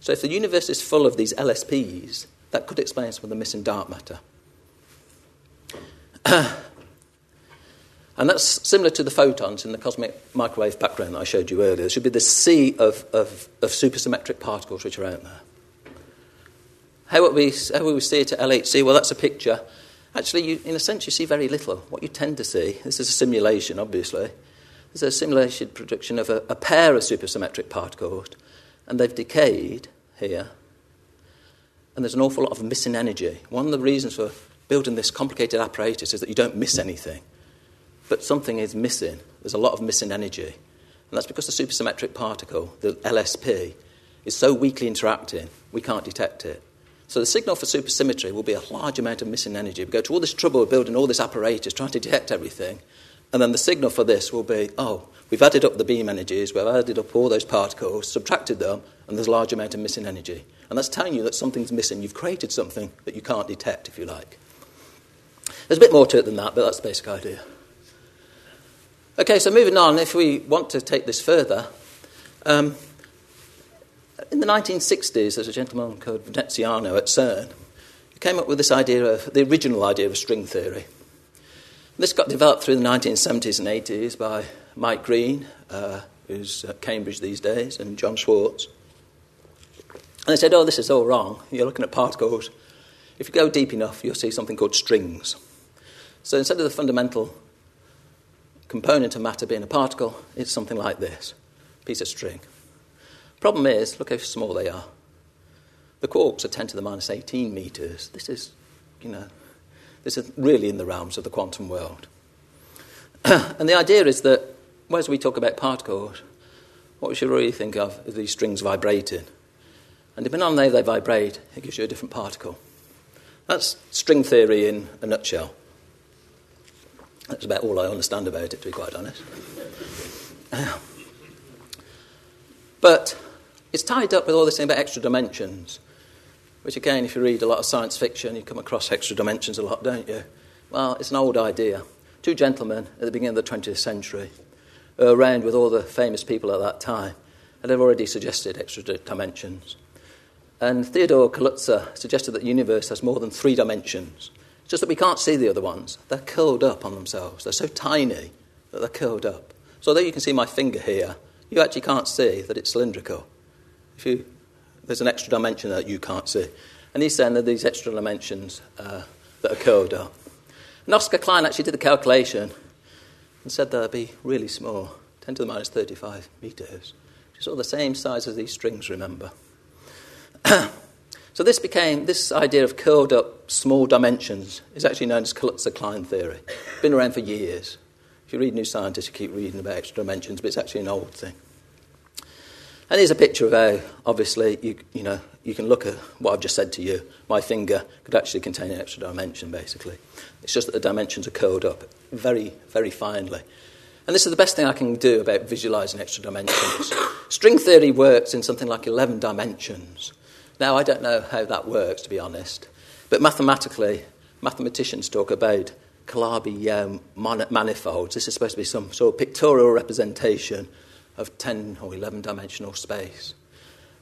[SPEAKER 2] So if the universe is full of these LSPs, that could explain some of the missing dark matter. and that's similar to the photons in the cosmic microwave background that I showed you earlier. There should be this sea of, of, of supersymmetric particles which are out there. How would, we, how would we see it at LHC? Well, that's a picture. Actually, you, in a sense, you see very little. What you tend to see, this is a simulation, obviously, this is a simulation projection of a, a pair of supersymmetric particles, and they've decayed here, and there's an awful lot of missing energy. One of the reasons for building this complicated apparatus is that you don't miss anything, but something is missing. There's a lot of missing energy, and that's because the supersymmetric particle, the LSP, is so weakly interacting, we can't detect it. So the signal for supersymmetry will be a large amount of missing energy. We go to all this trouble of building all this apparatus, trying to detect everything, and then the signal for this will be, oh, we've added up the beam energies, we've added up all those particles, subtracted them, and there's a large amount of missing energy. And that's telling you that something's missing. You've created something that you can't detect, if you like. There's a bit more to it than that, but that's the basic idea. Okay, so moving on, if we want to take this further, um, in the 1960s, there's a gentleman called Veneziano at CERN who came up with this idea of the original idea of string theory. This got developed through the 1970s and 80s by Mike Green, uh, who's at Cambridge these days, and John Schwarz. And they said, oh, this is all wrong. You're looking at particles. If you go deep enough, you'll see something called strings. So instead of the fundamental component of matter being a particle, it's something like this piece of string. Problem is, look how small they are. The quarks are 10 to the minus 18 meters. This is, you know, this is really in the realms of the quantum world. and the idea is that, whereas we talk about particles, what we should really think of is these strings vibrating. And depending on how they vibrate, it gives you a different particle. That's string theory in a nutshell. That's about all I understand about it, to be quite honest. but it's tied up with all this thing about extra dimensions. Which, again, if you read a lot of science fiction, you come across extra dimensions a lot, don't you? Well, it's an old idea. Two gentlemen at the beginning of the 20th century around with all the famous people at that time, and they've already suggested extra dimensions. And Theodore Kaluza suggested that the universe has more than three dimensions. It's just that we can't see the other ones. They're curled up on themselves. They're so tiny that they're curled up. So although you can see my finger here, you actually can't see that it's cylindrical. If you there's an extra dimension that you can't see. And he's saying that these extra dimensions uh, that are curled up. And Oscar Klein actually did the calculation and said they'd be really small, 10 to the minus 35 meters, which is the same size as these strings, remember. so this became, this idea of curled up small dimensions is actually known as Kaluza-Klein theory. It's been around for years. If you read New Scientist, you keep reading about extra dimensions, but it's actually an old thing. And here's a picture of how, obviously, you, you, know, you can look at what I've just said to you. My finger could actually contain an extra dimension, basically. It's just that the dimensions are curled up very, very finely. And this is the best thing I can do about visualizing extra dimensions. String theory works in something like 11 dimensions. Now, I don't know how that works, to be honest. But mathematically, mathematicians talk about Calabi um, manifolds. This is supposed to be some sort of pictorial representation of 10 or 11 dimensional space.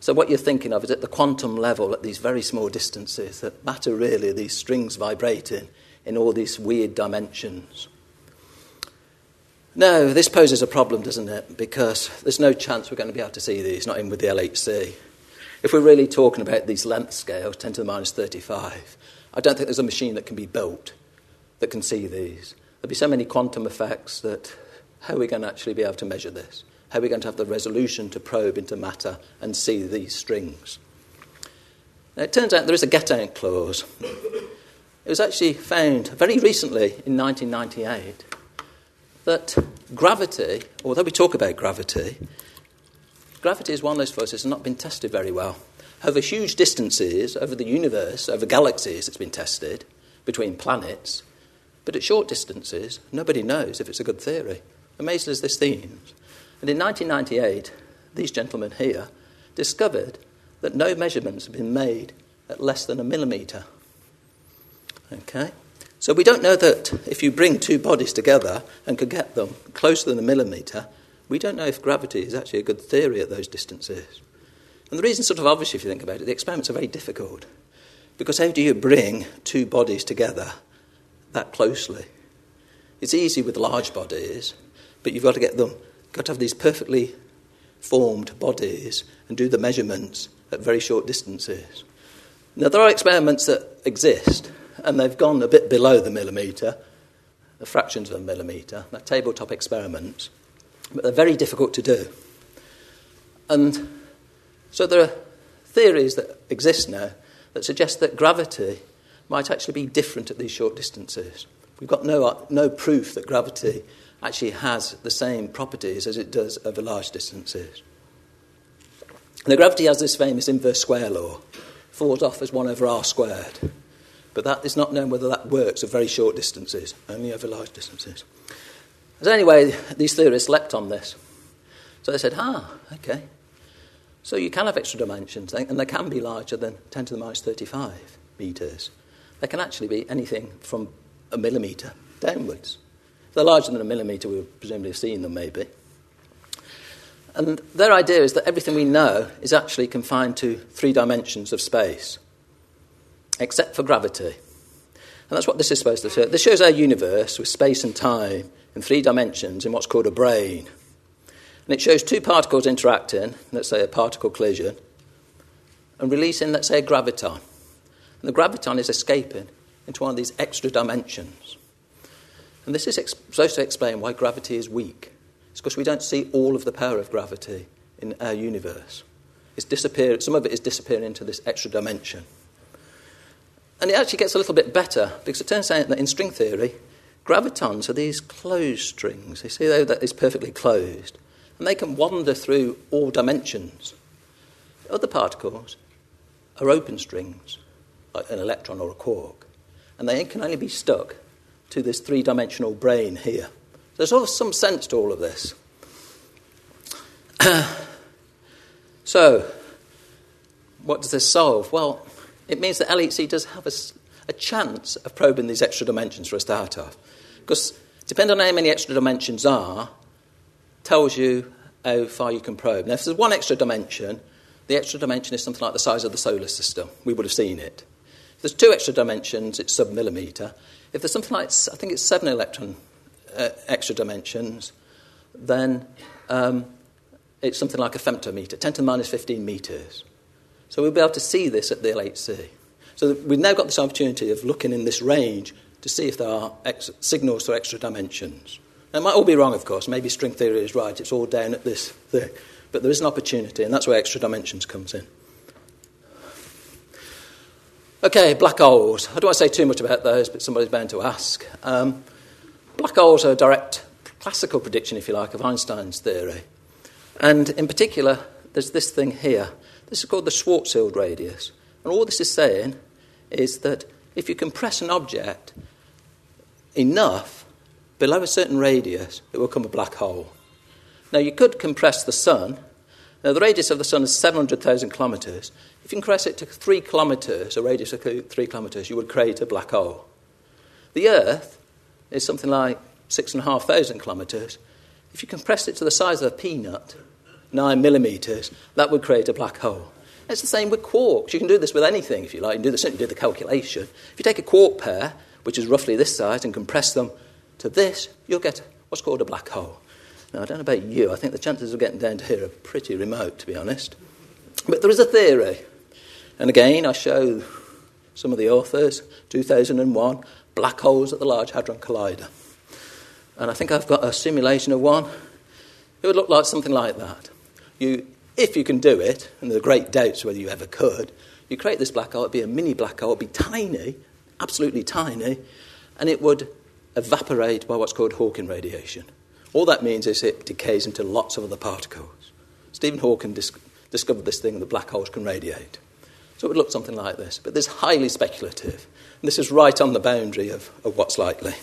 [SPEAKER 2] So, what you're thinking of is at the quantum level, at these very small distances, that matter really, these strings vibrating in all these weird dimensions. Now, this poses a problem, doesn't it? Because there's no chance we're going to be able to see these, not even with the LHC. If we're really talking about these length scales, 10 to the minus 35, I don't think there's a machine that can be built that can see these. There'll be so many quantum effects that how are we going to actually be able to measure this? How are we going to have the resolution to probe into matter and see these strings? Now, it turns out there is a get out clause. It was actually found very recently in 1998 that gravity, although we talk about gravity, gravity is one of those forces that has not been tested very well. Over huge distances, over the universe, over galaxies, it's been tested between planets, but at short distances, nobody knows if it's a good theory. Amazing as this seems, and in 1998, these gentlemen here discovered that no measurements have been made at less than a millimetre. Okay? So we don't know that if you bring two bodies together and could get them closer than a millimetre, we don't know if gravity is actually a good theory at those distances. And the reason's sort of obvious if you think about it. The experiments are very difficult. Because how do you bring two bodies together that closely? It's easy with large bodies, but you've got to get them, got to have these perfectly formed bodies and do the measurements at very short distances. Now, there are experiments that exist, and they've gone a bit below the millimetre, the fractions of a millimetre. They're tabletop experiments, but they're very difficult to do. And so there are theories that exist now that suggest that gravity might actually be different at these short distances. We've got no, uh, no proof that gravity actually has the same properties as it does over large distances. Now, gravity has this famous inverse square law, falls off as 1 over r squared. But that is not known whether that works at very short distances, only over large distances. So, anyway, these theorists leapt on this. So they said, ah, okay. So you can have extra dimensions, and they can be larger than 10 to the minus 35 metres. They can actually be anything from a millimetre downwards. They're larger than a millimetre, we would presumably have seen them maybe. And their idea is that everything we know is actually confined to three dimensions of space, except for gravity. And that's what this is supposed to show. This shows our universe with space and time in three dimensions in what's called a brane. And it shows two particles interacting, let's say a particle collision, and releasing, let's say, a graviton. And the graviton is escaping into one of these extra dimensions. And this is ex- supposed to explain why gravity is weak. It's because we don't see all of the power of gravity in our universe. It's disappear- some of it is disappearing into this extra dimension. And it actually gets a little bit better because it turns out that in string theory, gravitons are these closed strings. You see, though, that is perfectly closed. And they can wander through all dimensions. Other particles are open strings, like an electron or a quark. And they can only be stuck to this three dimensional brane here. There's sort of some sense to all of this. so, what does this solve? Well, it means that LHC does have a, a chance of probing these extra dimensions for a start off. Because depending on how many extra dimensions are, tells you how far you can probe. Now, if there's one extra dimension, the extra dimension is something like the size of the solar system. We would have seen it. If there's two extra dimensions, it's sub millimetre. If there's something like, I think it's seven electron uh, extra dimensions, then um, it's something like a femtometer, 10 to the minus 15 metres. So we'll be able to see this at the LHC. So we've now got this opportunity of looking in this range to see if there are ex- signals for extra dimensions. Now, it might all be wrong, of course. Maybe string theory is right. It's all down at this thing. But there is an opportunity, and that's where extra dimensions comes in. Okay, black holes. I don't want to say too much about those, but somebody's bound to ask. Um, black holes are a direct classical prediction, if you like, of Einstein's theory. And in particular, there's this thing here. This is called the Schwarzschild radius. And all this is saying is that if you compress an object enough below a certain radius, it will become a black hole. Now, you could compress the sun. Now, the radius of the sun is 700,000 kilometres. If you compress it to three kilometres, a radius of three kilometres, you would create a black hole. The Earth is something like six and a half thousand kilometres. If you compress it to the size of a peanut, nine millimetres, that would create a black hole. It's the same with quarks. You can do this with anything if you like. You can do the, do the calculation. If you take a quark pair, which is roughly this size, and compress them to this, you'll get what's called a black hole. Now, I don't know about you, I think the chances of getting down to here are pretty remote, to be honest. But there is a theory and again, I show some of the authors, 2001, black holes at the Large Hadron Collider. And I think I've got a simulation of one. It would look like something like that. You, if you can do it, and there are great doubts whether you ever could, you create this black hole, it'd be a mini black hole, it'd be tiny, absolutely tiny, and it would evaporate by what's called Hawking radiation. All that means is it decays into lots of other particles. Stephen Hawking dis- discovered this thing that black holes can radiate. So it would look something like this. But this is highly speculative. And this is right on the boundary of, of what's likely.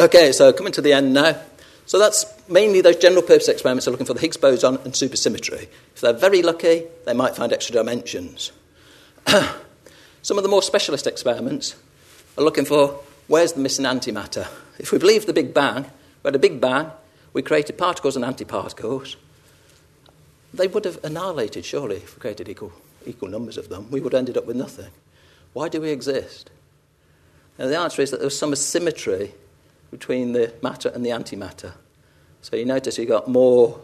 [SPEAKER 2] Okay, so coming to the end now. So that's mainly those general purpose experiments are looking for the Higgs boson and supersymmetry. If they're very lucky, they might find extra dimensions. Some of the more specialist experiments are looking for where's the missing antimatter. If we believe the Big Bang, we had a Big Bang, we created particles and antiparticles, they would have annihilated, surely, if we created equal equal numbers of them, we would have ended up with nothing. Why do we exist? And the answer is that there's some asymmetry between the matter and the antimatter. So you notice you've got more,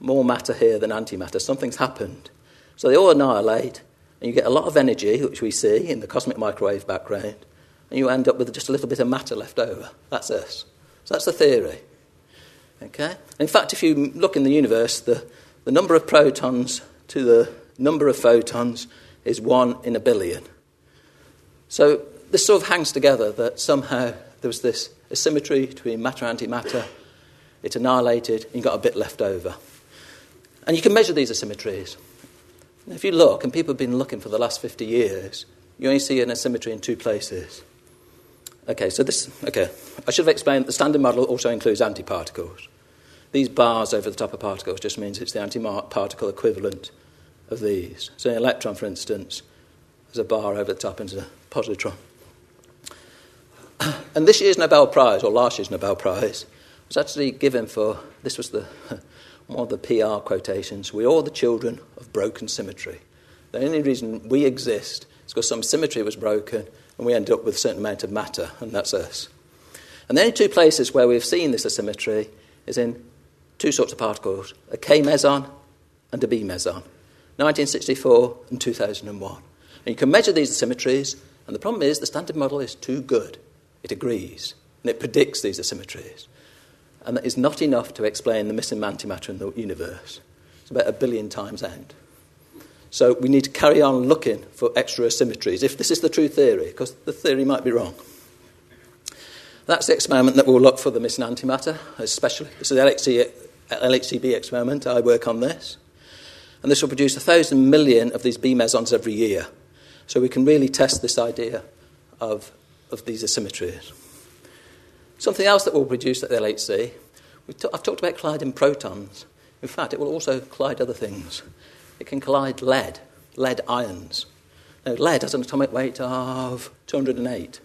[SPEAKER 2] more matter here than antimatter. Something's happened. So they all annihilate, and you get a lot of energy, which we see in the cosmic microwave background, and you end up with just a little bit of matter left over. That's us. So that's the theory. Okay? In fact, if you look in the universe, the, the number of protons to the number of photons is one in a billion. So this sort of hangs together that somehow there was this asymmetry between matter and antimatter. It annihilated, and you got a bit left over. And you can measure these asymmetries. If you look, and people have been looking for the last 50 years, you only see an asymmetry in two places. Okay, so this, okay, I should have explained the standard model also includes antiparticles. These bars over the top of particles just means it's the antiparticle equivalent of these. So an electron, for instance, there's a bar over the top and a positron. And this year's Nobel Prize, or last year's Nobel Prize, was actually given for this was the one of the PR quotations. We're the children of broken symmetry. The only reason we exist is because some symmetry was broken and we end up with a certain amount of matter, and that's us. And the only two places where we've seen this asymmetry is in two sorts of particles a K meson and a B meson, 1964 and 2001. And you can measure these asymmetries, and the problem is the standard model is too good. It agrees, and it predicts these asymmetries. And that is not enough to explain the missing antimatter in the universe. It's about a billion times out. So we need to carry on looking for extra asymmetries, if this is the true theory, because the theory might be wrong. That's the experiment that we'll look for the missing antimatter, especially. This is the LHC, LHCb experiment. I work on this. And this will produce a thousand million of these B mesons every year. So we can really test this idea of, of these asymmetries. Something else that will produce at the LHC, t- I've talked about colliding protons. In fact, it will also collide other things. It can collide lead, lead ions. Now, lead has an atomic weight of 208.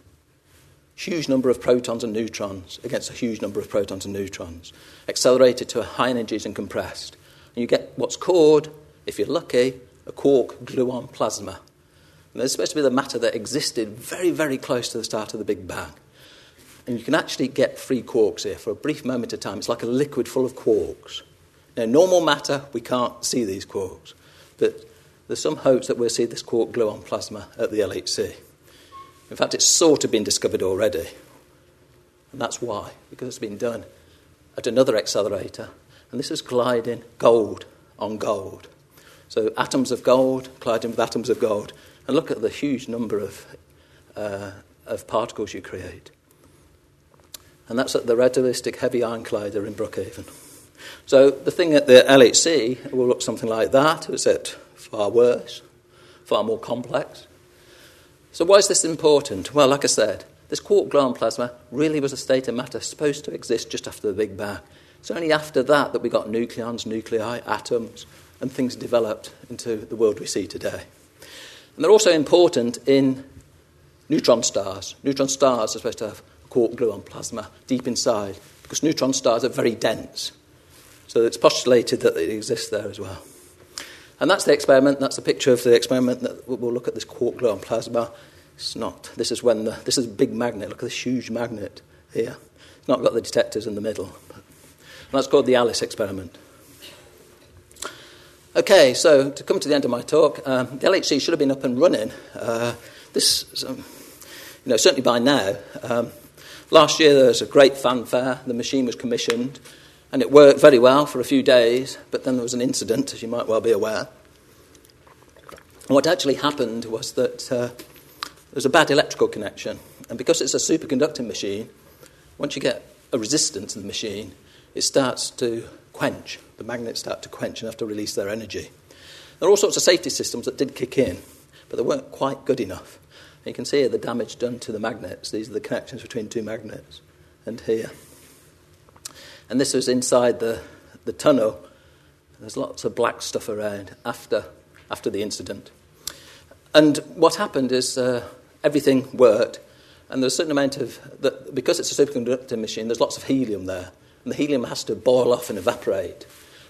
[SPEAKER 2] Huge number of protons and neutrons against a huge number of protons and neutrons, accelerated to high energies and compressed. And you get what's called, if you're lucky, a quark gluon plasma. And there's supposed to be the matter that existed very, very close to the start of the Big Bang. And you can actually get free quarks here for a brief moment of time. It's like a liquid full of quarks. Now, normal matter, we can't see these quarks. But there's some hopes that we'll see this quark gluon plasma at the LHC. In fact, it's sort of been discovered already. And that's why, because it's been done at another accelerator. And this is gliding gold on gold. So atoms of gold colliding with atoms of gold. And look at the huge number of, uh, of particles you create. And that's at the relativistic heavy ion collider in Brookhaven. So the thing at the LHC will look something like that, except far worse, far more complex. So why is this important? Well, like I said, this quark gluon plasma really was a state of matter supposed to exist just after the Big Bang. It's only after that that we got nucleons, nuclei, atoms, and things developed into the world we see today. And they're also important in neutron stars. Neutron stars are supposed to have quark gluon plasma deep inside because neutron stars are very dense. So it's postulated that it exists there as well. And that's the experiment. That's a picture of the experiment that we'll look at this quark gluon plasma. It's not. This is when the, this is a big magnet. Look at this huge magnet here. It's not got the detectors in the middle. And that's called the ALICE experiment. Okay, so to come to the end of my talk, um, the LHC should have been up and running. Uh, this, um, you know, certainly by now. Um, last year there was a great fanfare. The machine was commissioned. And it worked very well for a few days, but then there was an incident, as you might well be aware. And what actually happened was that uh, there was a bad electrical connection. And because it's a superconducting machine, once you get a resistance in the machine, it starts to quench. The magnets start to quench and have to release their energy. There are all sorts of safety systems that did kick in, but they weren't quite good enough. And you can see here the damage done to the magnets. These are the connections between two magnets. And here. And this was inside the, the tunnel. There's lots of black stuff around after, after the incident. And what happened is uh, everything worked, and there's a certain amount of, that, because it's a superconducting machine, there's lots of helium there. And the helium has to boil off and evaporate.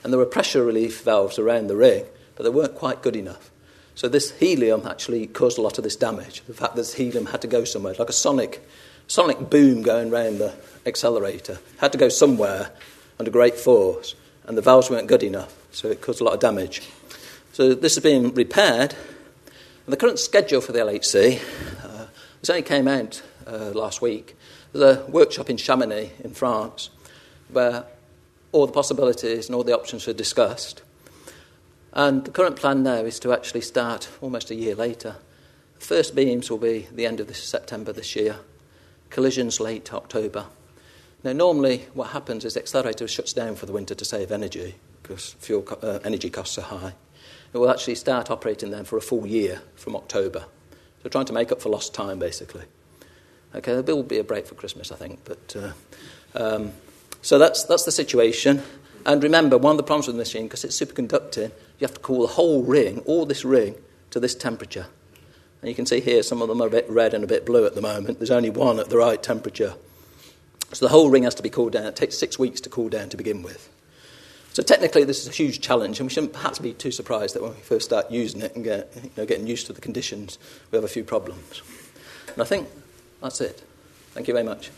[SPEAKER 2] And there were pressure relief valves around the ring, but they weren't quite good enough. So this helium actually caused a lot of this damage. The fact that this helium had to go somewhere, like a sonic, sonic boom going around the accelerator, had to go somewhere under great force, and the valves weren't good enough, so it caused a lot of damage. So this has been repaired, and the current schedule for the LHC, uh, this only came out uh, last week. There's a workshop in Chamonix in France where all the possibilities and all the options are discussed. And the current plan now is to actually start almost a year later. The first beams will be the end of this September this year, collisions late October. Now, normally what happens is the accelerator shuts down for the winter to save energy because fuel co- uh, energy costs are high. It will actually start operating then for a full year from October. So, trying to make up for lost time, basically. Okay, there will be a break for Christmas, I think, but uh, um, so that's that's the situation. And remember, one of the problems with the machine, because it's superconducting, you have to cool the whole ring, all this ring, to this temperature. And you can see here some of them are a bit red and a bit blue at the moment. There's only one at the right temperature. So the whole ring has to be cooled down. It takes six weeks to cool down to begin with. So technically, this is a huge challenge, and we shouldn't perhaps be too surprised that when we first start using it and get, you know, getting used to the conditions, we have a few problems. And I think that's it. Thank you very much.